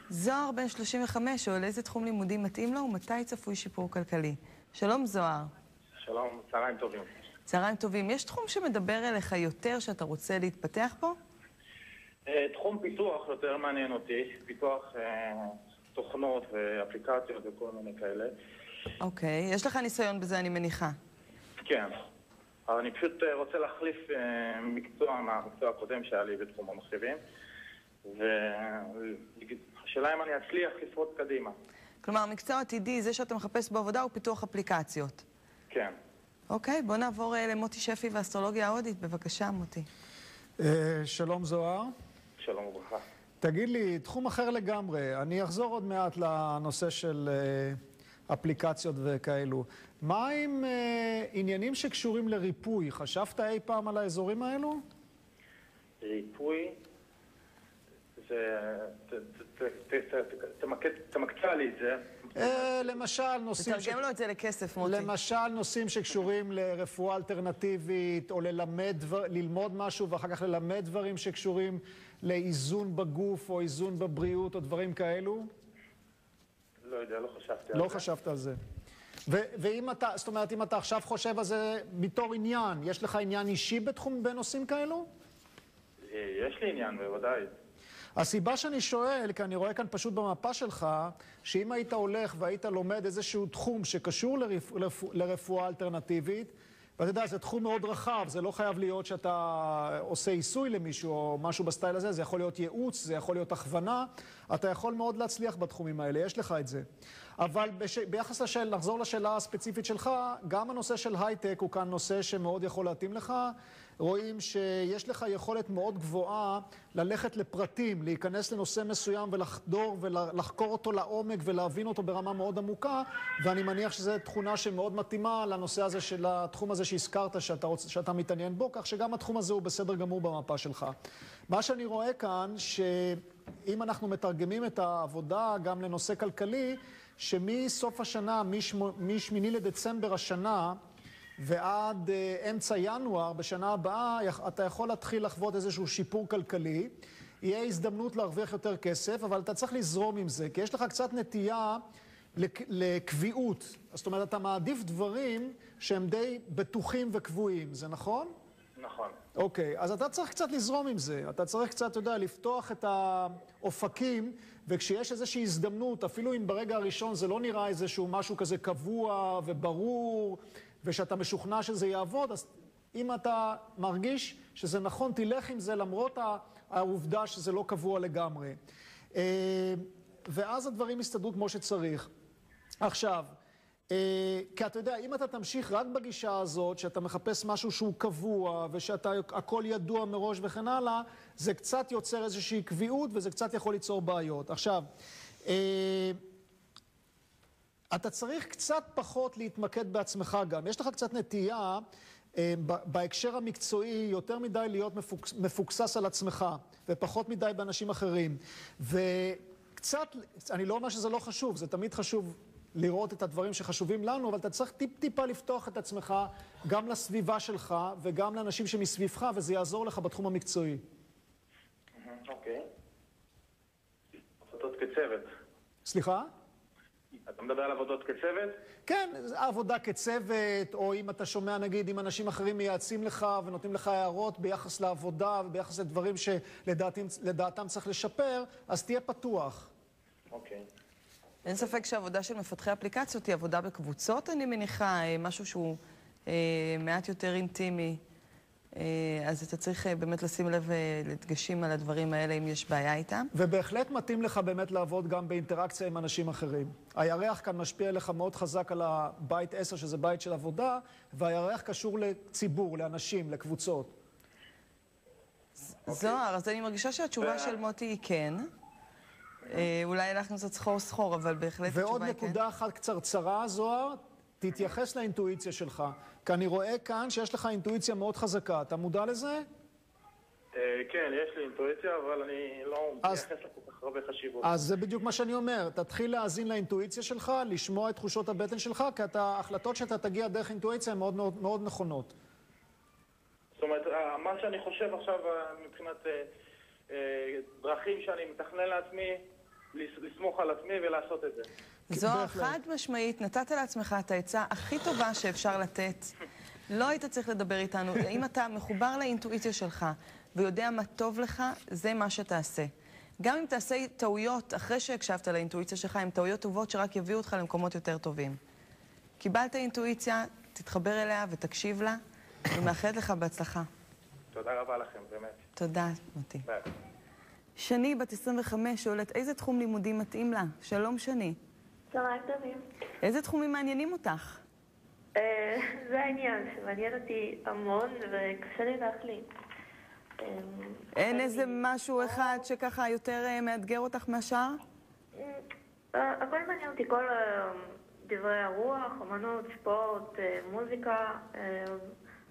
זוהר בן 35 שואל איזה תחום לימודים מתאים לו ומתי צפוי שיפור כלכלי. שלום, זוהר. שלום, צהריים טובים. צהריים טובים. יש תחום שמדבר אליך יותר שאתה רוצה להתפתח בו? אה, תחום פיתוח יותר מעניין אותי, פיתוח אה, תוכנות ואפליקציות וכל מיני כאלה. אוקיי. יש לך ניסיון בזה, אני מניחה. כן, אבל אני פשוט אה, רוצה להחליף מקצוע מהמקצוע הקודם שהיה לי בתחום המחשבים, והשאלה אם אני אצליח לפרוט קדימה. כלומר, מקצוע עתידי, זה שאתה מחפש בעבודה, הוא פיתוח אפליקציות. כן. אוקיי, בוא נעבור אה, למוטי שפי ואסטרולוגיה ההודית. בבקשה, מוטי. אה, שלום זוהר. שלום וברכה. תגיד לי, תחום אחר לגמרי, אני אחזור עוד מעט לנושא של אה, אפליקציות וכאלו. מה עם אה, עניינים שקשורים לריפוי? חשבת אי פעם על האזורים האלו? ריפוי, זה... ת- ת- ת- ת- תמקד- תמקצע לי את זה. אה, למשל, נושאים... תתרגם לו את זה לכסף, מוטי. למשל נושאים שקשורים לרפואה אלטרנטיבית, או ללמד, ללמוד משהו ואחר כך ללמד דברים שקשורים לאיזון בגוף, או איזון בבריאות, או דברים כאלו? לא יודע, לא חשבתי על לא זה. חשבת על זה. ו- ואם אתה, זאת אומרת, אם אתה עכשיו חושב על זה בתור עניין, יש לך עניין אישי בתחום, בנושאים כאלו? אה, יש לי עניין, בוודאי. הסיבה שאני שואל, כי אני רואה כאן פשוט במפה שלך, שאם היית הולך והיית לומד איזשהו תחום שקשור לרפ... לרפ... לרפואה אלטרנטיבית, ואתה יודע, זה תחום מאוד רחב, זה לא חייב להיות שאתה עושה עיסוי למישהו או משהו בסטייל הזה, זה יכול להיות ייעוץ, זה יכול להיות הכוונה, אתה יכול מאוד להצליח בתחומים האלה, יש לך את זה. אבל בש... ביחס לשאל, נחזור לשאלה הספציפית שלך, גם הנושא של הייטק הוא כאן נושא שמאוד יכול להתאים לך. רואים שיש לך יכולת מאוד גבוהה ללכת לפרטים, להיכנס לנושא מסוים ולחדור ולחקור אותו לעומק ולהבין אותו ברמה מאוד עמוקה, ואני מניח שזו תכונה שמאוד מתאימה לנושא הזה של התחום הזה שהזכרת שאתה, רוצ, שאתה מתעניין בו, כך שגם התחום הזה הוא בסדר גמור במפה שלך. מה שאני רואה כאן, שאם אנחנו מתרגמים את העבודה גם לנושא כלכלי, שמסוף השנה, מ-8 לדצמבר השנה, ועד uh, אמצע ינואר בשנה הבאה אתה יכול להתחיל לחוות איזשהו שיפור כלכלי. יהיה הזדמנות להרוויח יותר כסף, אבל אתה צריך לזרום עם זה, כי יש לך קצת נטייה לק- לקביעות. זאת אומרת, אתה מעדיף דברים שהם די בטוחים וקבועים, זה נכון? נכון. אוקיי, אז אתה צריך קצת לזרום עם זה. אתה צריך קצת, אתה יודע, לפתוח את האופקים, וכשיש איזושהי הזדמנות, אפילו אם ברגע הראשון זה לא נראה איזשהו משהו כזה קבוע וברור, ושאתה משוכנע שזה יעבוד, אז אם אתה מרגיש שזה נכון, תלך עם זה למרות העובדה שזה לא קבוע לגמרי. אה, ואז הדברים יסתדרו כמו שצריך. עכשיו, אה, כי אתה יודע, אם אתה תמשיך רק בגישה הזאת, שאתה מחפש משהו שהוא קבוע, ושאתה, הכל ידוע מראש וכן הלאה, זה קצת יוצר איזושהי קביעות, וזה קצת יכול ליצור בעיות. עכשיו, אה, אתה צריך קצת פחות להתמקד בעצמך גם. יש לך קצת נטייה, אה, בהקשר המקצועי, יותר מדי להיות מפוקס, מפוקסס על עצמך, ופחות מדי באנשים אחרים. וקצת, אני לא אומר שזה לא חשוב, זה תמיד חשוב לראות את הדברים שחשובים לנו, אבל אתה צריך טיפ-טיפה לפתוח את עצמך גם לסביבה שלך וגם לאנשים שמסביבך, וזה יעזור לך בתחום המקצועי. אוקיי. עבודות כצוות. סליחה? אתה מדבר על עבודות כצוות? כן, עבודה כצוות, או אם אתה שומע, נגיד, אם אנשים אחרים מייעצים לך ונותנים לך הערות ביחס לעבודה וביחס לדברים שלדעתם צריך לשפר, אז תהיה פתוח. אוקיי. אין ספק שעבודה של מפתחי אפליקציות היא עבודה בקבוצות, אני מניחה, אה, משהו שהוא אה, מעט יותר אינטימי. אה, אז אתה צריך אה, באמת לשים לב אה, לדגשים על הדברים האלה, אם יש בעיה איתם. ובהחלט מתאים לך באמת לעבוד גם באינטראקציה עם אנשים אחרים. הירח כאן משפיע לך מאוד חזק על הבית 10, שזה בית של עבודה, והירח קשור לציבור, לאנשים, לקבוצות. זוהר, אז אני מרגישה שהתשובה של מוטי היא כן. אולי הלכנו קצת סחור סחור, אבל בהחלט ועוד התשובה היא כן. נקודה אחת קצרצרה, זוהר, תתייחס לאינטואיציה שלך. כי אני רואה כאן שיש לך אינטואיציה מאוד חזקה. אתה מודע לזה? אה, כן, יש לי אינטואיציה, אבל אני לא מייחס לה כל כך הרבה חשיבות. אז זה בדיוק מה שאני אומר. תתחיל להאזין לאינטואיציה שלך, לשמוע את תחושות הבטן שלך, כי ההחלטות שאתה תגיע דרך אינטואיציה הן מאוד, מאוד, מאוד נכונות. זאת אומרת, אה, מה שאני חושב עכשיו אה, מבחינת דרכים שאני מתכנן לעצמי, לס- לסמוך על עצמי ולעשות את זה. זוהר, בהחלט. חד משמעית, נתת לעצמך את העצה הכי טובה שאפשר לתת. לא היית צריך לדבר איתנו. <laughs> אם אתה מחובר לאינטואיציה שלך ויודע מה טוב לך, זה מה שתעשה. גם אם תעשה טעויות אחרי שהקשבת לאינטואיציה שלך, הן טעויות טובות שרק יביאו אותך למקומות יותר טובים. קיבלת אינטואיציה, תתחבר אליה ותקשיב לה. אני מאחלת לך בהצלחה. תודה רבה לכם, באמת. תודה, מוטי. ביי. שני, בת 25, שואלת איזה תחום לימודים מתאים לה? שלום, שני. צהריים טובים. איזה תחומים מעניינים אותך? אה, זה העניין שמעניין אותי המון וקשה לי להחליט. אה, אין איזה משהו אחד שככה יותר אה, מאתגר אותך מהשאר? הכל מעניין אותי, כל דברי הרוח, אמנות, ספורט, מוזיקה,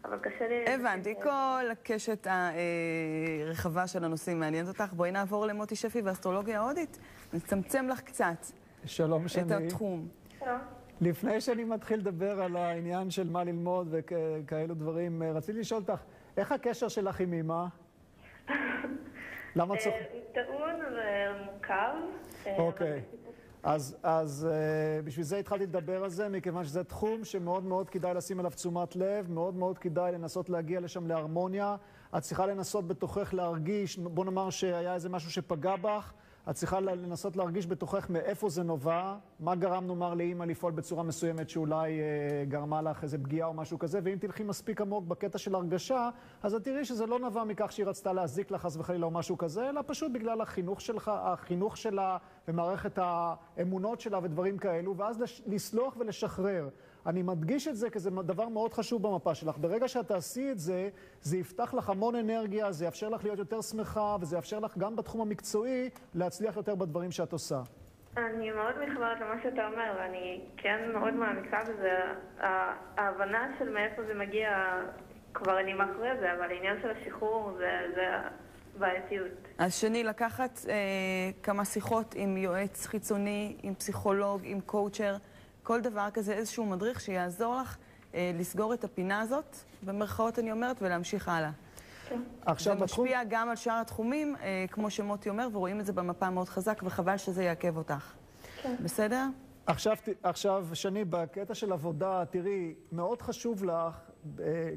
אבל קשה לי... הבנתי, כל הקשת הרחבה של הנושאים מעניינת אותך. בואי נעבור למוטי שפי ואסטרולוגיה ההודית. נצמצם לך קצת שלום את שני. התחום. שלום. לפני שאני מתחיל לדבר על העניין של מה ללמוד וכאלו דברים, אה, רציתי לשאול אותך, איך הקשר שלך עם אמא? למה צוחק? אה, טעון ומורכב. אה, אוקיי. אז, אז uh, בשביל זה התחלתי לדבר על זה, מכיוון שזה תחום שמאוד מאוד כדאי לשים עליו תשומת לב, מאוד מאוד כדאי לנסות להגיע לשם להרמוניה. את צריכה לנסות בתוכך להרגיש, בוא נאמר שהיה איזה משהו שפגע בך, את צריכה לנסות להרגיש בתוכך מאיפה זה נובע, מה גרם נאמר לאימא לפעול בצורה מסוימת שאולי uh, גרמה לך איזה פגיעה או משהו כזה, ואם תלכי מספיק עמוק בקטע של הרגשה, אז את תראי שזה לא נבע מכך שהיא רצתה להזיק לך חס וחלילה או משהו כזה, אלא פשוט בגלל החינוך שלך, החינוך שלה ומערכת האמונות שלה ודברים כאלו, ואז לסלוח ולשחרר. אני מדגיש את זה כי זה דבר מאוד חשוב במפה שלך. ברגע שאת תעשי את זה, זה יפתח לך המון אנרגיה, זה יאפשר לך להיות יותר שמחה, וזה יאפשר לך גם בתחום המקצועי להצליח יותר בדברים שאת עושה. אני מאוד מתחברת למה שאתה אומר, ואני כן מאוד מעמיקה בזה. ההבנה של מאיפה זה מגיע, כבר אני מאחורי זה, אבל העניין של השחרור זה, זה הבעייתיות. אז שני, לקחת אה, כמה שיחות עם יועץ חיצוני, עם פסיכולוג, עם קואוצ'ר, כל דבר כזה, איזשהו מדריך שיעזור לך אה, לסגור את הפינה הזאת, במרכאות אני אומרת, ולהמשיך הלאה. עכשיו, זה בתחום... משפיע גם על שאר התחומים, אה, כמו שמוטי אומר, ורואים את זה במפה מאוד חזק, וחבל שזה יעכב אותך. בסדר? עכשיו, עכשיו, שני, בקטע של עבודה, תראי, מאוד חשוב לך,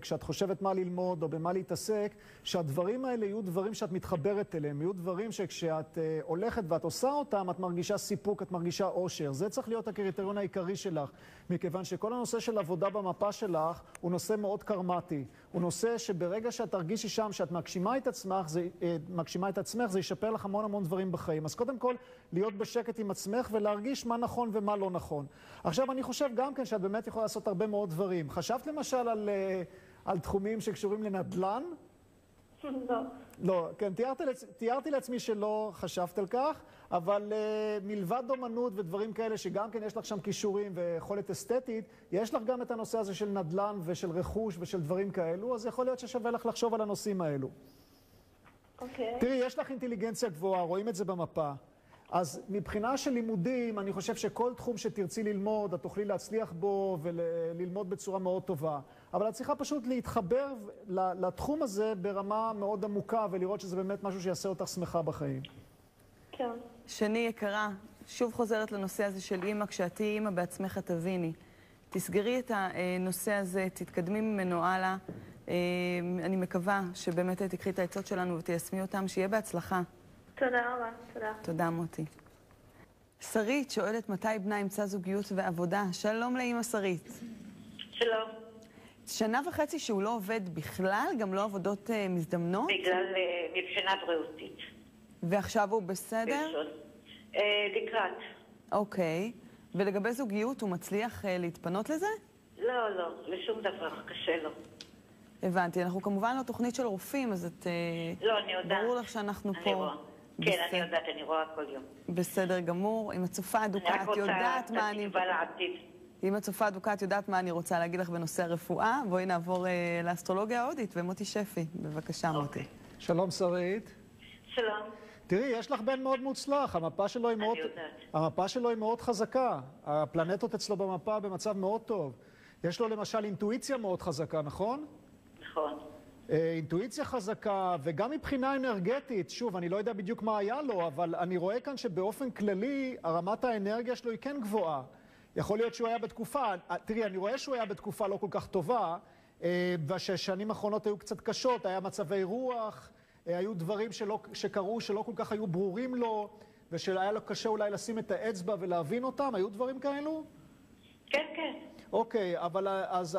כשאת חושבת מה ללמוד או במה להתעסק, שהדברים האלה יהיו דברים שאת מתחברת אליהם, יהיו דברים שכשאת אה, הולכת ואת עושה אותם, את מרגישה סיפוק, את מרגישה אושר. זה צריך להיות הקריטריון העיקרי שלך, מכיוון שכל הנושא של עבודה במפה שלך הוא נושא מאוד קרמטי. הוא נושא שברגע שאת תרגישי שם, שאת מגשימה את עצמך, זה, אה, מגשימה את עצמך, זה ישפר לך המון המון דברים בחיים. אז קודם כל, להיות בשקט עם עצמך ולהרגיש מה נכון ומה לא נכון. עכשיו, אני חושב גם כן שאת באמת יכולה לעשות הרבה מאוד דברים. חשבת למשל על, אה, על תחומים שקשורים לנדל"ן? לא. לא, כן, תיארתי, לעצ... תיארתי לעצמי שלא חשבת על כך, אבל uh, מלבד אומנות ודברים כאלה, שגם כן יש לך שם כישורים ויכולת אסתטית, יש לך גם את הנושא הזה של נדל"ן ושל רכוש ושל דברים כאלו, אז יכול להיות ששווה לך לחשוב על הנושאים האלו. אוקיי. תראי, יש לך אינטליגנציה גבוהה, רואים את זה במפה. אז מבחינה של לימודים, אני חושב שכל תחום שתרצי ללמוד, את תוכלי להצליח בו וללמוד בצורה מאוד טובה. אבל את צריכה פשוט להתחבר לתחום הזה ברמה מאוד עמוקה ולראות שזה באמת משהו שיעשה אותך שמחה בחיים. כן. שני יקרה, שוב חוזרת לנושא הזה של אימא, כשאת תהיי אימא בעצמך תביני. תסגרי את הנושא הזה, תתקדמי ממנו הלאה. אה, אני מקווה שבאמת תקחי את העצות שלנו ותיישמי אותם, שיהיה בהצלחה. תודה רבה, תודה. תודה, מוטי. שרית שואלת מתי בנה ימצא זוגיות ועבודה. שלום לאימא שרית. שלום. שנה וחצי שהוא לא עובד בכלל, גם לא עבודות אה, מזדמנות, בגלל אה, מבחינה בריאותית. ועכשיו הוא בסדר? אה, לקראת. אוקיי. ולגבי זוגיות, הוא מצליח אה, להתפנות לזה? לא, לא, לשום דבר, קשה לו. הבנתי. אנחנו כמובן לא תוכנית של רופאים, אז את... אה, לא, אני יודעת. ברור לך שאנחנו אני פה. רואה. כן, בסדר. אני יודעת, אני רואה כל יום. בסדר גמור. אם את צופה אדוקה, אני רק את רוצה יודעת את מה אני... התקווה לעתיד. אם את צופה אדוקה, את יודעת מה אני רוצה להגיד לך בנושא הרפואה. בואי נעבור אה, לאסטרולוגיה ההודית ומוטי שפי. בבקשה, מוטי. אוקיי. שלום שרית. שלום. תראי, יש לך בן מאוד מוצלח, המפה שלו היא מאוד. המפה שלו היא מאוד חזקה. הפלנטות אצלו במפה במצב מאוד טוב. יש לו למשל אינטואיציה מאוד חזקה, נכון? נכון. אה, אינטואיציה חזקה, וגם מבחינה אנרגטית, שוב, אני לא יודע בדיוק מה היה לו, אבל אני רואה כאן שבאופן כללי, הרמת האנרגיה שלו היא כן גבוהה. יכול להיות שהוא היה בתקופה, אה, תראי, אני רואה שהוא היה בתקופה לא כל כך טובה, אה, והשנים האחרונות היו קצת קשות, היה מצבי רוח, היו דברים שלא, שקרו שלא כל כך היו ברורים לו, ושהיה לו קשה אולי לשים את האצבע ולהבין אותם, היו דברים כאלו? כן, כן. אוקיי, אבל אז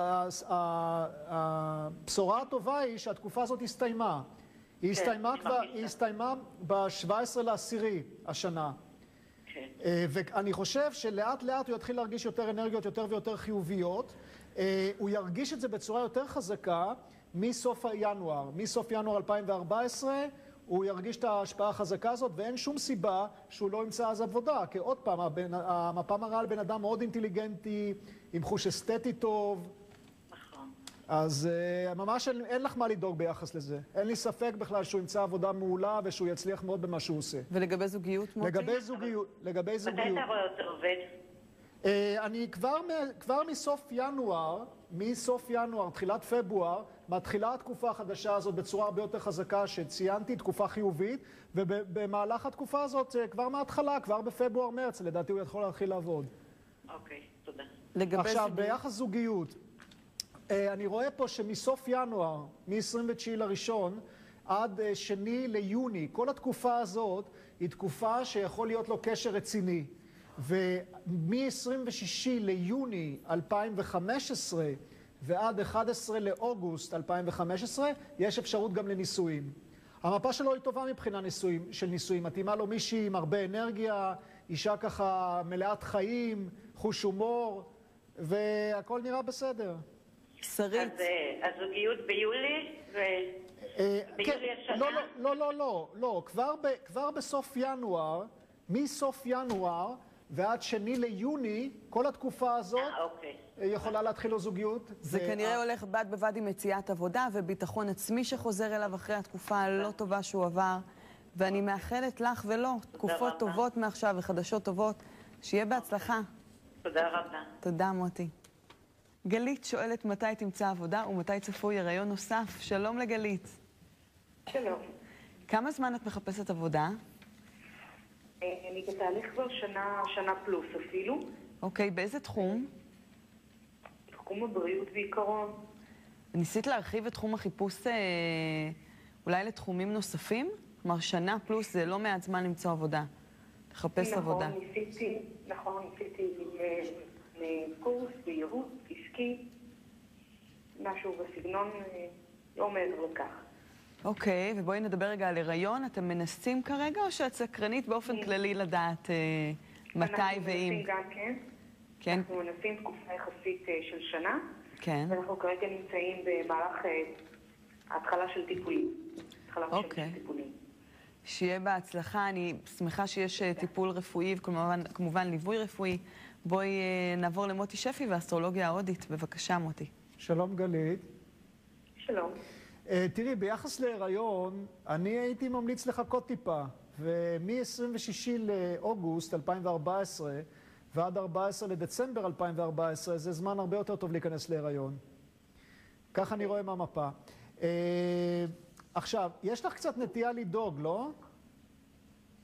הבשורה הטובה היא שהתקופה הזאת הסתיימה. היא הסתיימה אני כבר. היא הסתיימה ב-17 לעשירי השנה. כן. אה, ואני חושב שלאט לאט הוא יתחיל להרגיש יותר אנרגיות יותר ויותר חיוביות. אה, הוא ירגיש את זה בצורה יותר חזקה מסוף ינואר. מסוף ינואר 2014 הוא ירגיש את ההשפעה החזקה הזאת, ואין שום סיבה שהוא לא ימצא אז עבודה. כי עוד פעם, הבן, המפה מראה על בן אדם מאוד אינטליגנטי, עם חוש אסתטי טוב, נכון. אז uh, ממש אין, אין לך מה לדאוג ביחס לזה. אין לי ספק בכלל שהוא ימצא עבודה מעולה ושהוא יצליח מאוד במה שהוא עושה. ולגבי זוגיות, מוטי? לגבי זוגיות, לגבי מתי זוגיות. אתה רואה אותו עובד? Uh, אני כבר, כבר מסוף ינואר, מסוף ינואר, תחילת פברואר, מתחילה התקופה החדשה הזאת בצורה הרבה יותר חזקה שציינתי, תקופה חיובית, ובמהלך התקופה הזאת, uh, כבר מההתחלה, כבר בפברואר-מרץ, לדעתי הוא יכול להתחיל לעבוד. אוקיי, תודה. לגבי עכשיו. ביחס זוגיות, אה, אני רואה פה שמסוף ינואר, מ-29 לראשון, עד אה, שני ליוני, כל התקופה הזאת היא תקופה שיכול להיות לו קשר רציני. ומ-26 ליוני 2015 ועד 11 לאוגוסט 2015, יש אפשרות גם לנישואים. המפה שלו היא טובה מבחינה נישואים, של נישואים. מתאימה לו מישהי עם הרבה אנרגיה, אישה ככה מלאת חיים, חוש הומור, והכל נראה בסדר. שרית, אז אה, הזוגיות ביולי, ו... אה, ביולי כן, השנה? לא, לא, לא, לא, לא, לא. כבר, ב, כבר בסוף ינואר, מסוף ינואר ועד שני ליוני, כל התקופה הזאת אה, אוקיי. אה, יכולה להתחיל לו זוגיות. זה ו- כנראה הולך בד בבד עם מציאת עבודה וביטחון עצמי שחוזר אליו אחרי התקופה הלא טובה שהוא עבר. ואני מאחלת לך ולו תקופות רבה. טובות מעכשיו וחדשות טובות. שיהיה בהצלחה. תודה רבה. תודה, מוטי. גלית שואלת מתי תמצא עבודה ומתי צפוי הריון נוסף. שלום לגלית. שלום. כמה זמן את מחפשת עבודה? אה, אני בתהליך כבר שנה, שנה פלוס אפילו. אוקיי, באיזה תחום? תחום הבריאות בעיקרון. ניסית להרחיב את תחום החיפוש אה, אולי לתחומים נוספים? כלומר, שנה פלוס זה לא מעט זמן למצוא עבודה. לחפש עבודה. נכון, ניסיתי, נכון, ניסיתי אה, קורס בייעוץ עסקי, משהו בסגנון, לא מעבר לכך. אוקיי, ובואי נדבר רגע על הריון. אתם מנסים כרגע, או שאת סקרנית באופן כללי לדעת אה, מתי אנחנו ואם? מנסים גם כן. כן, אנחנו מנסים תקופה יחסית אה, של שנה, כן. ואנחנו כרגע נמצאים במהלך אה, ההתחלה של טיפולים. התחלה אוקיי. של טיפולים. שיהיה בהצלחה. אני שמחה שיש טיפול רפואי וכמובן כמובן ליווי רפואי. בואי נעבור למוטי שפי והאסטרולוגיה ההודית. בבקשה, מוטי. שלום גלית. שלום. אה, תראי, ביחס להיריון, אני הייתי ממליץ לחכות טיפה. ומ-26 לאוגוסט 2014 ועד 14 לדצמבר 2014, זה זמן הרבה יותר טוב להיכנס להיריון. כך אני רואה מהמפה. אה, עכשיו, יש לך קצת נטייה לדאוג, לא?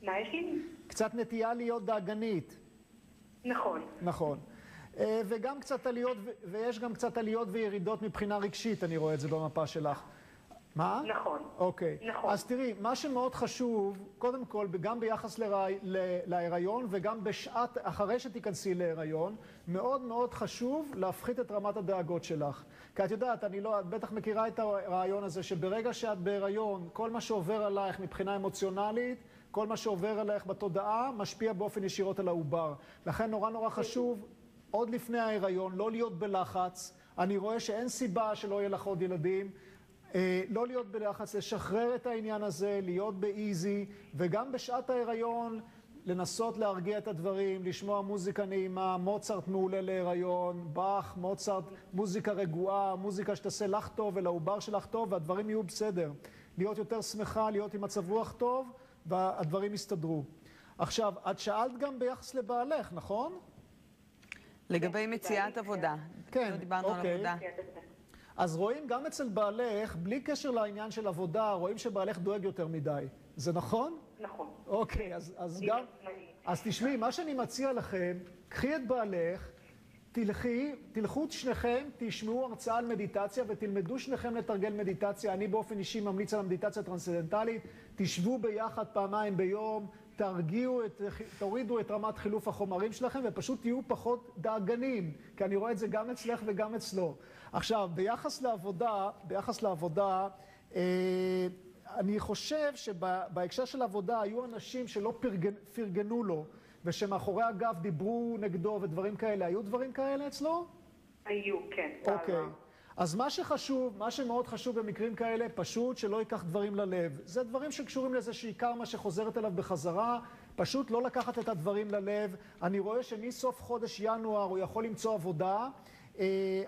מה יש לי? קצת נטייה להיות דאגנית. נכון. נכון. אה, וגם קצת עליות, ויש גם קצת עליות וירידות מבחינה רגשית, אני רואה את זה במפה שלך. מה? נכון. אוקיי. נכון. אז תראי, מה שמאוד חשוב, קודם כל, גם ביחס להיריון וגם בשעת, אחרי שתיכנסי להיריון, מאוד מאוד חשוב להפחית את רמת הדאגות שלך. כי את יודעת, אני לא, את בטח מכירה את הרעיון הזה, שברגע שאת בהיריון, כל מה שעובר עלייך מבחינה אמוציונלית, כל מה שעובר עלייך בתודעה, משפיע באופן ישירות על העובר. לכן נורא נורא חשוב, עוד לפני ההיריון, לא להיות בלחץ. אני רואה שאין סיבה שלא יהיה לך עוד ילדים. אה, לא להיות בלחץ, לשחרר את העניין הזה, להיות באיזי, וגם בשעת ההיריון לנסות להרגיע את הדברים, לשמוע מוזיקה נעימה, מוצרט מעולה להיריון, באך, מוצרט, מוזיקה רגועה, מוזיקה שתעשה לך טוב ולעובר שלך טוב, והדברים יהיו בסדר. להיות יותר שמחה, להיות עם מצב רוח טוב, והדברים יסתדרו. עכשיו, את שאלת גם ביחס לבעלך, נכון? לגבי מציאת עבודה. כן, לא דיברנו על אוקיי. עבודה. אז רואים גם אצל בעלך, בלי קשר לעניין של עבודה, רואים שבעלך דואג יותר מדי. זה נכון? נכון. אוקיי, אז, אז גם... אז תשמעי, מה שאני מציע לכם, קחי את בעלך, תלכי, תלכו שניכם, תשמעו הרצאה על מדיטציה ותלמדו שניכם לתרגל מדיטציה. אני באופן אישי ממליץ על המדיטציה הטרנסצדנטלית. תשבו ביחד פעמיים ביום, תרגיעו את, תורידו את רמת חילוף החומרים שלכם ופשוט תהיו פחות דאגנים, כי אני רואה את זה גם אצלך וגם אצלו. עכשיו, ביחס לעבודה, ביחס לעבודה, אה, אני חושב שבהקשר של עבודה היו אנשים שלא פרגן, פרגנו לו ושמאחורי הגב דיברו נגדו ודברים כאלה. היו דברים כאלה אצלו? היו, כן. אוקיי. אז מה שחשוב, מה שמאוד חשוב במקרים כאלה, פשוט שלא ייקח דברים ללב. זה דברים שקשורים לאיזושהי קרמה שחוזרת אליו בחזרה, פשוט לא לקחת את הדברים ללב. אני רואה שמסוף חודש ינואר הוא יכול למצוא עבודה,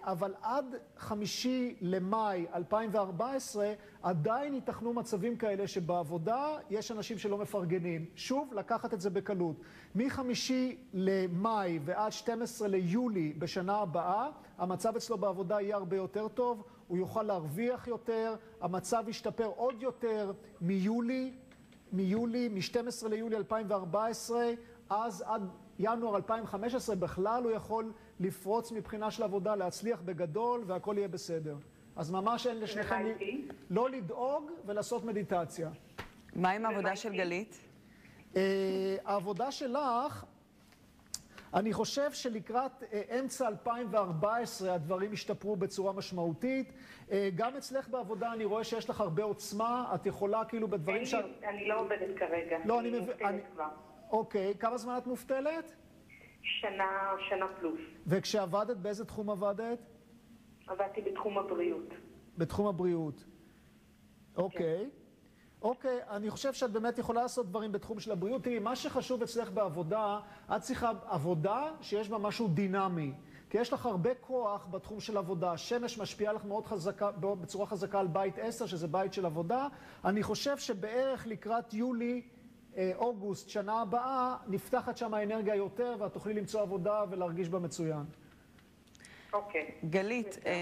אבל עד חמישי למאי 2014 עדיין ייתכנו מצבים כאלה שבעבודה יש אנשים שלא מפרגנים. שוב, לקחת את זה בקלות. מחמישי למאי ועד 12 ליולי בשנה הבאה, המצב אצלו בעבודה יהיה הרבה יותר טוב, הוא יוכל להרוויח יותר, המצב ישתפר עוד יותר מיולי, מיולי, מ-12 ליולי 2014, אז עד ינואר 2015 בכלל הוא יכול לפרוץ מבחינה של עבודה, להצליח בגדול והכל יהיה בסדר. אז ממש אין לשניכם? לא לדאוג ולעשות מדיטציה. מה עם העבודה של? גלית? אה, העבודה שלך, אני חושב שלקראת אה, אמצע 2014 הדברים השתפרו בצורה משמעותית. אה, גם אצלך בעבודה אני רואה שיש לך הרבה עוצמה, את יכולה כאילו בדברים. לי- אני לא עובדת כרגע. לא, אני מבין... אני- כבר. אוקיי, כמה זמן את מובטלת? שנה, שנה פלוס. וכשעבדת, באיזה תחום עבדת? עבדתי בתחום הבריאות. בתחום הבריאות. אוקיי. אוקיי, אני חושב שאת באמת יכולה לעשות דברים בתחום של הבריאות. תראי, מה שחשוב אצלך בעבודה, את צריכה עבודה שיש בה משהו דינמי. כי יש לך הרבה כוח בתחום של עבודה. השמש משפיעה לך מאוד חזקה, בצורה חזקה על בית 10, שזה בית של עבודה. אני חושב שבערך לקראת יולי, אוגוסט, שנה הבאה, נפתחת שם האנרגיה יותר, ואת תוכלי למצוא עבודה ולהרגיש בה מצוין. אוקיי. גלית, אה,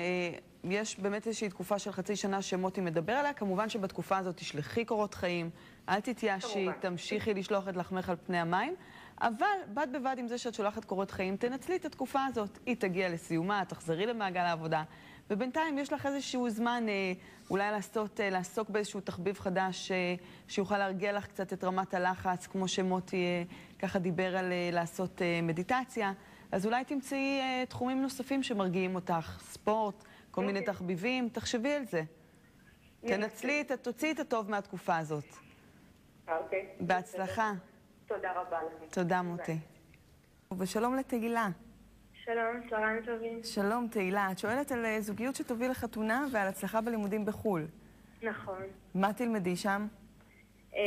יש באמת איזושהי תקופה של חצי שנה שמוטי מדבר עליה. כמובן שבתקופה הזאת תשלחי קורות חיים, אל תתייאשי. תמשיכי לשלוח את לחמך על פני המים, אבל בד בבד עם זה שאת שולחת קורות חיים, תנצלי את התקופה הזאת. היא תגיע לסיומה, תחזרי למעגל העבודה, ובינתיים יש לך איזשהו זמן אה, אולי לעשות, אה, לעסוק באיזשהו תחביב חדש אה, שיוכל להרגיע לך קצת את רמת הלחץ, כמו שמוטי אה, ככה דיבר על אה, לעשות אה, מדיטציה. אז אולי תמצאי אה, תחומים נוספים שמרגיעים אותך, ספורט, כל מיני. תחביבים, תחשבי על זה. תנצלי, את- תוציאי את הטוב מהתקופה הזאת. אוקיי. בהצלחה. תודה רבה לכם. תודה, מוטי. ושלום לתהילה. שלום, צהריים טובים. שלום, תהילה. את שואלת על אה, זוגיות שתוביל לחתונה ועל הצלחה בלימודים בחו"ל. נכון. מה תלמדי שם? אה,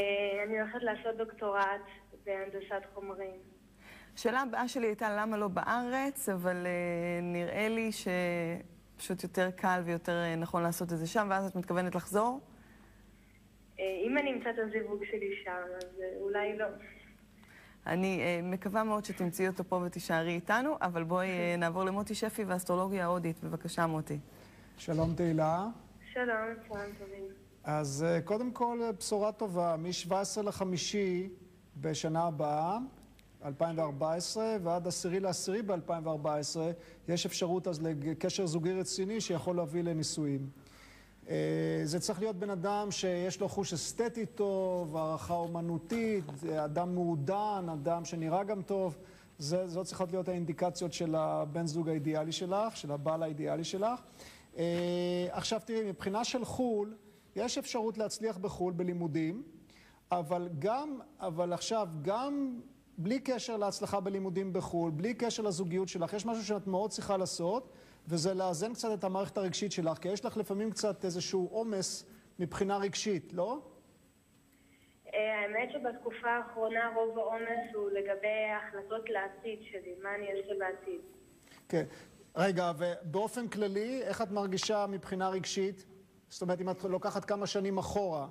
אני הולכת לעשות דוקטורט בהנדסת חומרים. השאלה הבאה שלי הייתה למה לא בארץ, אבל uh, נראה לי שפשוט יותר קל ויותר נכון לעשות את זה שם, ואז את מתכוונת לחזור? אם אני אמצא את הזיווג שלי שם, אז אולי לא. אני uh, מקווה מאוד שתמצאי אותו פה ותישארי איתנו, אבל בואי uh, נעבור למוטי שפי והאסטרולוגיה ההודית. בבקשה, מוטי. שלום תהילה. שלום, צהריים טובים. אז אה, קודם כל, אה, בשורה טובה, מ-17 לחמישי בשנה הבאה, 2014, ועד 10 לעשירי ב-2014, יש אפשרות אז לקשר זוגי רציני שיכול להביא לנישואים. אה, זה צריך להיות בן אדם שיש לו חוש אסתטי טוב, הערכה אומנותית, אדם מעודן, אדם שנראה גם טוב. זה, זאת צריכות להיות האינדיקציות של הבן זוג האידיאלי שלך, של הבעל האידיאלי שלך. אה, עכשיו תראי, מבחינה של חו"ל, יש אפשרות להצליח בחו"ל בלימודים, אבל גם, אבל עכשיו, גם בלי קשר להצלחה בלימודים בחו"ל, בלי קשר לזוגיות שלך, יש משהו שאת מאוד צריכה לעשות, וזה לאזן קצת את המערכת הרגשית שלך, כי יש לך לפעמים קצת איזשהו עומס מבחינה רגשית, לא? אה, האמת שבתקופה האחרונה רוב העומס הוא לגבי ההחלטות לעתיד שלי, מה אני אעשה בעתיד. כן. רגע, ובאופן כללי, איך את מרגישה מבחינה רגשית? זאת אומרת, אם את לוקחת כמה שנים אחורה.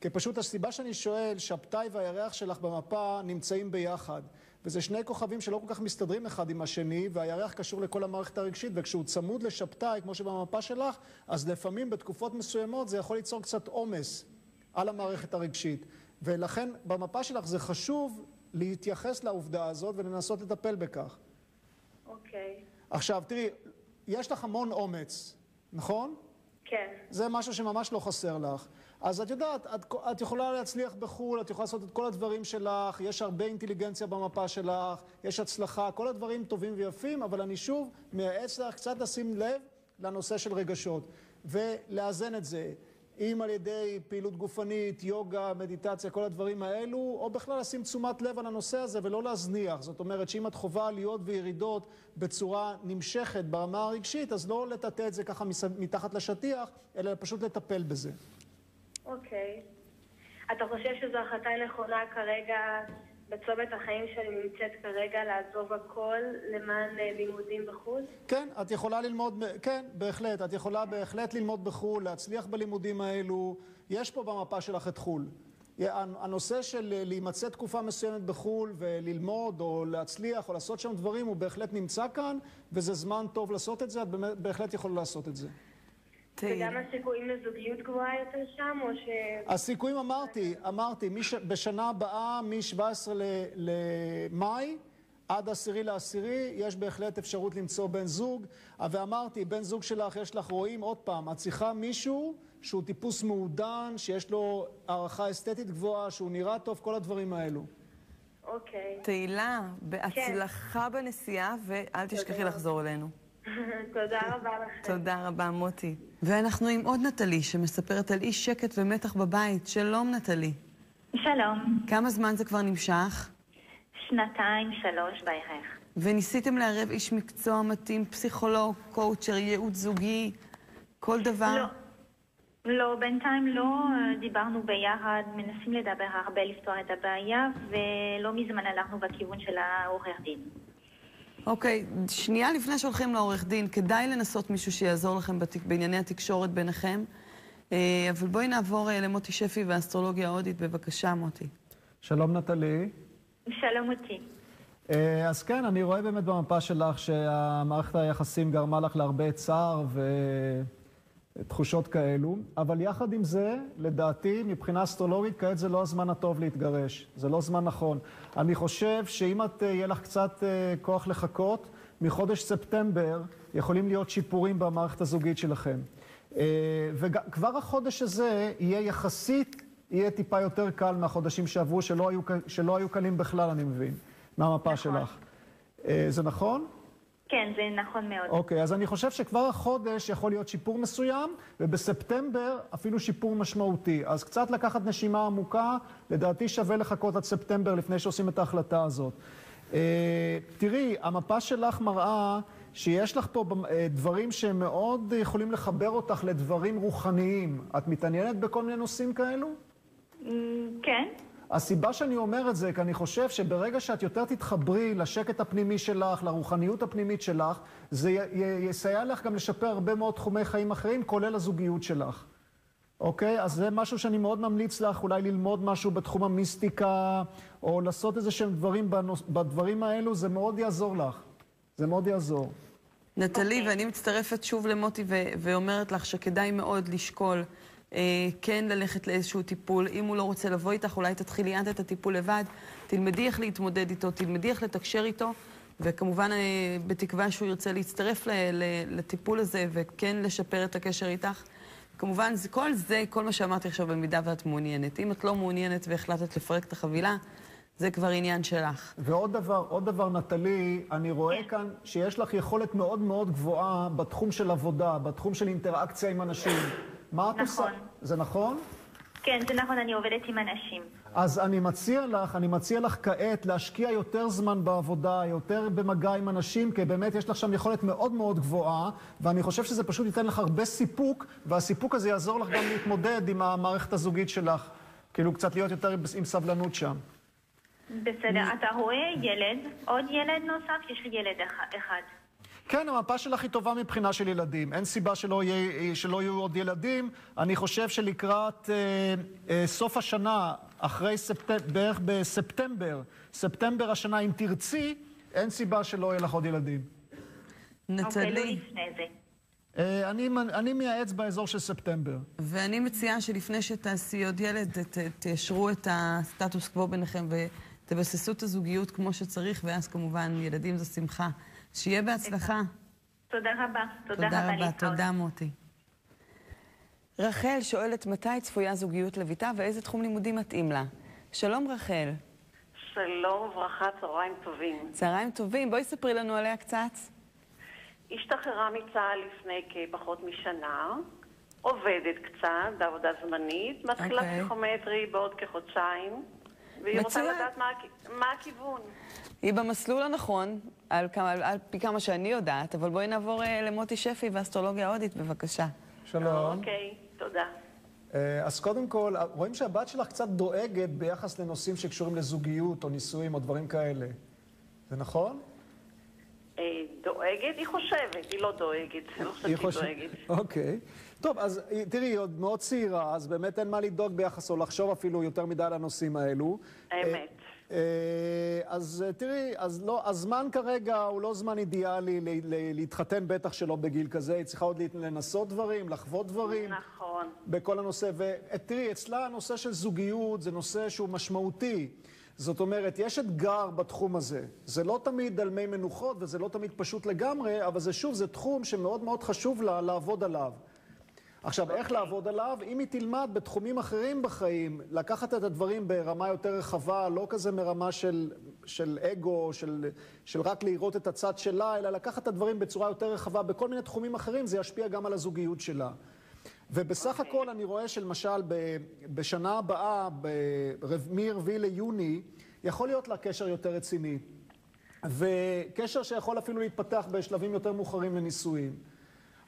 כי פשוט הסיבה שאני שואל, שבתאי והירח שלך במפה נמצאים ביחד. וזה שני כוכבים שלא כל כך מסתדרים אחד עם השני, והירח קשור לכל המערכת הרגשית, וכשהוא צמוד לשבתאי, כמו שבמפה שלך, אז לפעמים בתקופות מסוימות זה יכול ליצור קצת עומס על המערכת הרגשית. ולכן במפה שלך זה חשוב להתייחס לעובדה הזאת ולנסות לטפל בכך. אוקיי. עכשיו, תראי, יש לך המון אומץ, נכון? כן. זה משהו שממש לא חסר לך. אז את יודעת, את, את יכולה להצליח בחו"ל, את יכולה לעשות את כל הדברים שלך, יש הרבה אינטליגנציה במפה שלך, יש הצלחה, כל הדברים טובים ויפים, אבל אני שוב מייעץ לך קצת לשים לב לנושא של רגשות, ולאזן את זה. אם על ידי פעילות גופנית, יוגה, מדיטציה, כל הדברים האלו, או בכלל לשים תשומת לב על הנושא הזה ולא להזניח. זאת אומרת שאם את חווה עליות וירידות בצורה נמשכת ברמה הרגשית, אז לא לטאטא את זה ככה מתחת לשטיח, אלא פשוט לטפל בזה. אוקיי. אתה חושב שזו החלטה נכונה כרגע בצומת החיים שאני נמצאת כרגע לעזוב הכל למען אה, לימודים בחו"ל? כן, את יכולה ללמוד, כן, בהחלט. את יכולה בהחלט ללמוד בחו"ל, להצליח בלימודים האלו. יש פה במפה שלך את חו"ל. הנושא של אה, להימצא תקופה מסוימת בחו"ל וללמוד או להצליח או לעשות שם דברים הוא בהחלט נמצא כאן וזה זמן טוב לעשות את זה, את בהחלט יכולה לעשות את זה. וגם הסיכויים לזוגיות גבוהה יותר שם, או ש... הסיכויים אמרתי, אמרתי, מש, בשנה הבאה, מ-17 למאי עד 10 לעשירי, יש בהחלט אפשרות למצוא בן זוג. ואמרתי, בן זוג שלך, יש לך, רואים עוד פעם, את צריכה מישהו שהוא טיפוס מעודן, שיש לו הערכה אסתטית גבוהה, שהוא נראה טוב, כל הדברים האלו. אוקיי. תהילה, בהצלחה כן. בנסיעה, ואל תשכחי לחזור אלינו. <laughs> תודה רבה לכם. תודה רבה, מוטי. ואנחנו עם עוד נטלי, שמספרת על אי שקט ומתח בבית. שלום, נטלי. שלום. כמה זמן זה כבר נמשך? שנתיים, שלוש בערך. וניסיתם לערב איש מקצוע מתאים, פסיכולוג, קואוצ'ר, ייעוץ זוגי, כל דבר? לא. לא, בינתיים לא דיברנו ביחד, מנסים לדבר הרבה, לפתור את הבעיה, ולא מזמן הלכנו בכיוון של העורך דין. אוקיי, okay, שנייה לפני שהולכים לעורך דין, כדאי לנסות מישהו שיעזור לכם בתיק, בענייני התקשורת ביניכם. אה, אבל בואי נעבור אה, למוטי שפי והאסטרולוגיה ההודית. בבקשה, מוטי. שלום, נטלי. שלום, מוטי. אה, אז כן, אני רואה באמת במפה שלך שהמערכת היחסים גרמה לך להרבה צער ו... תחושות כאלו, אבל יחד עם זה, לדעתי, מבחינה אסטרולוגית, כעת זה לא הזמן הטוב להתגרש. זה לא זמן נכון. אני חושב שאם את, אה, יהיה לך קצת אה, כוח לחכות, מחודש ספטמבר יכולים להיות שיפורים במערכת הזוגית שלכם. אה, וכבר החודש הזה יהיה יחסית, יהיה טיפה יותר קל מהחודשים שעברו, שלא היו, שלא היו קלים בכלל, אני מבין, מהמפה נכון. שלך. זה נכון? כן, זה נכון מאוד. אוקיי, אז אני חושב שכבר החודש יכול להיות שיפור מסוים, ובספטמבר אפילו שיפור משמעותי. אז קצת לקחת נשימה עמוקה, לדעתי שווה לחכות עד ספטמבר לפני שעושים את ההחלטה הזאת. אה, תראי, המפה שלך מראה שיש לך פה אה, דברים שמאוד יכולים לחבר אותך לדברים רוחניים. את מתעניינת בכל מיני נושאים כאלו? כן. הסיבה שאני אומר את זה, כי אני חושב שברגע שאת יותר תתחברי לשקט הפנימי שלך, לרוחניות הפנימית שלך, זה יסייע לך גם לשפר הרבה מאוד תחומי חיים אחרים, כולל הזוגיות שלך. אוקיי? אז זה משהו שאני מאוד ממליץ לך, אולי ללמוד משהו בתחום המיסטיקה, או לעשות איזה שהם דברים בנוס... בדברים האלו, זה מאוד יעזור לך. זה מאוד יעזור. נטלי, okay. אוקיי. ואני מצטרפת שוב למוטי ו- ואומרת לך שכדאי מאוד לשקול כן ללכת לאיזשהו טיפול. אם הוא לא רוצה לבוא איתך, אולי תתחילי את את הטיפול לבד. תלמדי איך להתמודד איתו, תלמדי איך לתקשר איתו, וכמובן, אה, בתקווה שהוא ירצה להצטרף ל- ל- לטיפול הזה וכן לשפר את הקשר איתך. כמובן, זה, כל זה, כל מה שאמרתי עכשיו, במידה ואת מעוניינת. אם את לא מעוניינת והחלטת לפרק את החבילה, זה כבר עניין שלך. ועוד דבר, עוד דבר, נטלי, אני רואה כאן שיש לך יכולת מאוד מאוד גבוהה בתחום של עבודה, בתחום של אינטראקציה עם אנשים. מה את עושה? נכון. זה נכון? כן, זה נכון, אני עובדת עם אנשים. אז אני מציע לך, אני מציע לך כעת להשקיע יותר זמן בעבודה, יותר במגע עם אנשים, כי באמת יש לך שם יכולת מאוד מאוד גבוהה, ואני חושב שזה פשוט ייתן לך הרבה סיפוק, והסיפוק הזה יעזור לך גם להתמודד עם המערכת הזוגית שלך. כאילו, קצת להיות יותר עם סבלנות שם. בסדר, אתה רואה ילד, עוד ילד נוסף? יש לי ילד אח- אחד. כן, המפה שלך היא טובה מבחינה של ילדים. אין סיבה שלא, יהיה, שלא יהיו עוד ילדים. אני חושב שלקראת אה, אה, סוף השנה, אחרי ספטמבר, בערך בספטמבר, ספטמבר השנה, אם תרצי, אין סיבה שלא יהיה לך עוד ילדים. אוקיי, לא נטלי, לפני זה. אה, אני, אני מייעץ באזור של ספטמבר. ואני מציעה שלפני שתעשי עוד ילד, ת- תיישרו את הסטטוס קוו ביניכם ותבססו את הזוגיות כמו שצריך, ואז כמובן ילדים זו שמחה. שיהיה בהצלחה. תודה רבה. תודה תודה רבה. רבה. תודה מוטי. רחל שואלת מתי צפויה זוגיות לביתה ואיזה תחום לימודים מתאים לה. שלום רחל, שלום וברכה, צהריים טובים. צהריים טובים, בואי ספרי לנו עליה קצת. השתחררה מצה"ל לפני כפחות משנה, עובדת קצת בעבודה זמנית, מתחילה אוקיי. פסיכומטרי בעוד כחודשיים, והיא רוצה מצוין. לדעת מה, מה הכיוון. היא במסלול הנכון, על, כמה, על, על פי כמה שאני יודעת, אבל בואי נעבור אה, למוטי שפי ואסטרולוגיה הודית, בבקשה. שלום. אוקיי, תודה. אה, אז קודם כל, רואים שהבת שלך קצת דואגת ביחס לנושאים שקשורים לזוגיות או נישואים או דברים כאלה. זה נכון? אה, דואגת? היא חושבת, היא לא דואגת. אני לא חושבת שהיא דואגת. אוקיי. טוב, אז אה, תראי, היא עוד מאוד צעירה, אז באמת אין מה לדאוג ביחס או לחשוב אפילו יותר מדי על הנושאים האלו. האמת. אה, אז אה, תראי, אז לא, הזמן כרגע הוא לא זמן אידיאלי ל- ל- להתחתן, בטח שלא בגיל כזה. היא צריכה עוד לנסות דברים, לחוות דברים. נכון. בכל הנושא, ותראי, אצלה הנושא של זוגיות זה נושא שהוא משמעותי. זאת אומרת, יש אתגר בתחום הזה. זה לא תמיד על מי מנוחות וזה לא תמיד פשוט לגמרי, אבל זה שוב, זה תחום שמאוד מאוד חשוב לה לעבוד עליו. עכשיו, איך לעבוד עליו? אם היא תלמד בתחומים אחרים בחיים, לקחת את הדברים ברמה יותר רחבה, לא כזה מרמה של, של אגו, של, של רק לראות את הצד שלה, אלא לקחת את הדברים בצורה יותר רחבה בכל מיני תחומים אחרים, זה ישפיע גם על הזוגיות שלה. ובסך הכל אני רואה שלמשל ב- בשנה הבאה, מ-4 ליוני, יכול להיות לה קשר יותר רציני. וקשר שיכול אפילו להתפתח בשלבים יותר מאוחרים לנישואים.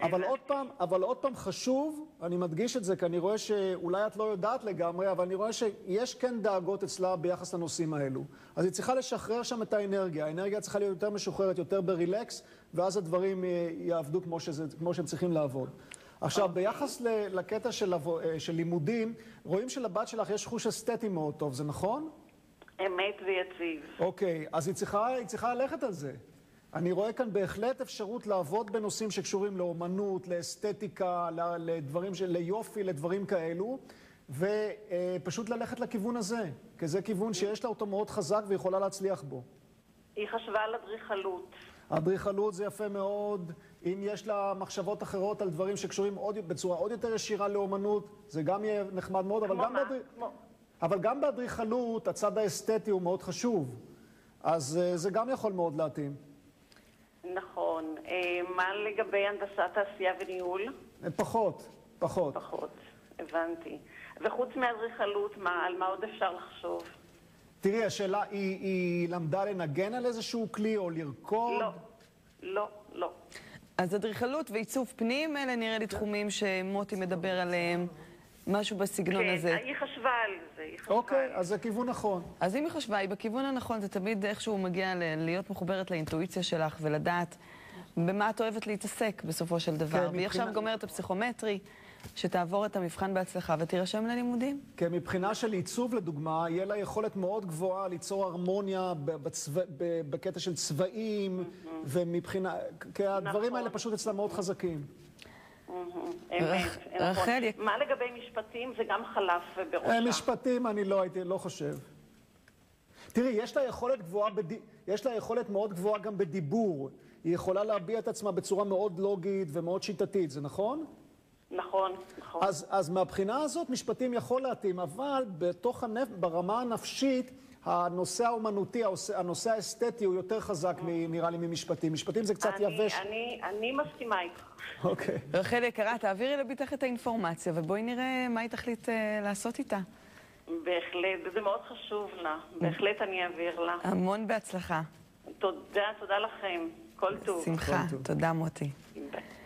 אבל עוד פעם, אבל עוד פעם חשוב, אני מדגיש את זה, כי אני רואה שאולי את לא יודעת לגמרי, אבל אני רואה שיש כן דאגות אצלה ביחס לנושאים האלו. אז היא צריכה לשחרר שם את האנרגיה. האנרגיה צריכה להיות יותר משוחררת, יותר ברילקס, ואז הדברים אה, יעבדו כמו, שזה, כמו שהם צריכים לעבוד. עכשיו, ביחס ל- לקטע של, אה, של לימודים, רואים שלבת שלך יש חוש אסתטי מאוד טוב, זה נכון? אמת ויציב. אוקיי, אז היא צריכה, היא צריכה ללכת על זה. אני רואה כאן בהחלט אפשרות לעבוד בנושאים שקשורים לאומנות, לאסתטיקה, לדברים של... ליופי, לדברים כאלו, ופשוט ללכת לכיוון הזה, כי זה כיוון שיש לה אותו מאוד חזק ויכולה להצליח בו. היא חשבה על אדריכלות. אדריכלות זה יפה מאוד, אם יש לה מחשבות אחרות על דברים שקשורים עוד, בצורה עוד יותר ישירה לאומנות, זה גם יהיה נחמד מאוד, אבל גם. כמו- אבל גם באדריכלות הצד האסתטי הוא מאוד חשוב, אז אה, זה גם יכול מאוד להתאים. נכון. אה, מה לגבי הנדסת תעשייה וניהול? פחות, פחות. פחות. הבנתי. וחוץ מאדריכלות, מה, על מה עוד אפשר לחשוב? תראי, השאלה, היא, היא למדה לנגן על איזשהו כלי או לרקוד? לא, לא, לא. אז אדריכלות ועיצוב פנים, אלה נראה לי תחומים שמוטי מדבר עליהם, משהו בסגנון כן, הזה. היא חשבה על חשבה אוקיי. אז זה כיוון נכון. אז אם היא חשבה, היא בכיוון הנכון, זה תמיד איכשהו מגיע ל- להיות מחוברת לאינטואיציה שלך ולדעת במה את אוהבת להתעסק בסופו של דבר. כן, והיא עכשיו מבחינה- גומרת את הפסיכומטרי, שתעבור את המבחן בהצלחה ותירשם ללימודים. כי מבחינה של עיצוב, לדוגמה, יהיה לה יכולת מאוד גבוהה ליצור הרמוניה ב- בצבע, ב- בקטע של צבעים, ומבחינה... כי הדברים נכון. האלה פשוט אצלה מאוד חזקים. אמת, נכון. מה לגבי משפטים? זה גם חלף אה, בראשה. משפטים, אני לא הייתי, לא חושב. תראי, יש לה יכולת גבוהה, בד... יש לה יכולת מאוד גבוהה גם בדיבור. היא יכולה להביע את עצמה בצורה מאוד לוגית ומאוד שיטתית, זה נכון? נכון, נכון. אז, אז מהבחינה הזאת משפטים יכול להתאים, אבל בתוך הנפ... ברמה הנפשית, הנושא האומנותי, הנושא- הנושא האסתטי הוא יותר חזק, מ- נראה לי, ממשפטים. משפטים זה קצת אני, יבש. אני, אני מסכימה איתך. אוקיי. רחל יקרה, תעבירי לביתך את האינפורמציה, ובואי נראה מה היא תחליט אה, לעשות איתה. בהחלט, זה מאוד חשוב לה. בהחלט אני אעביר לה. המון בהצלחה. תודה, תודה לכם. כל טוב. שמחה. תודה, מוטי. ביי.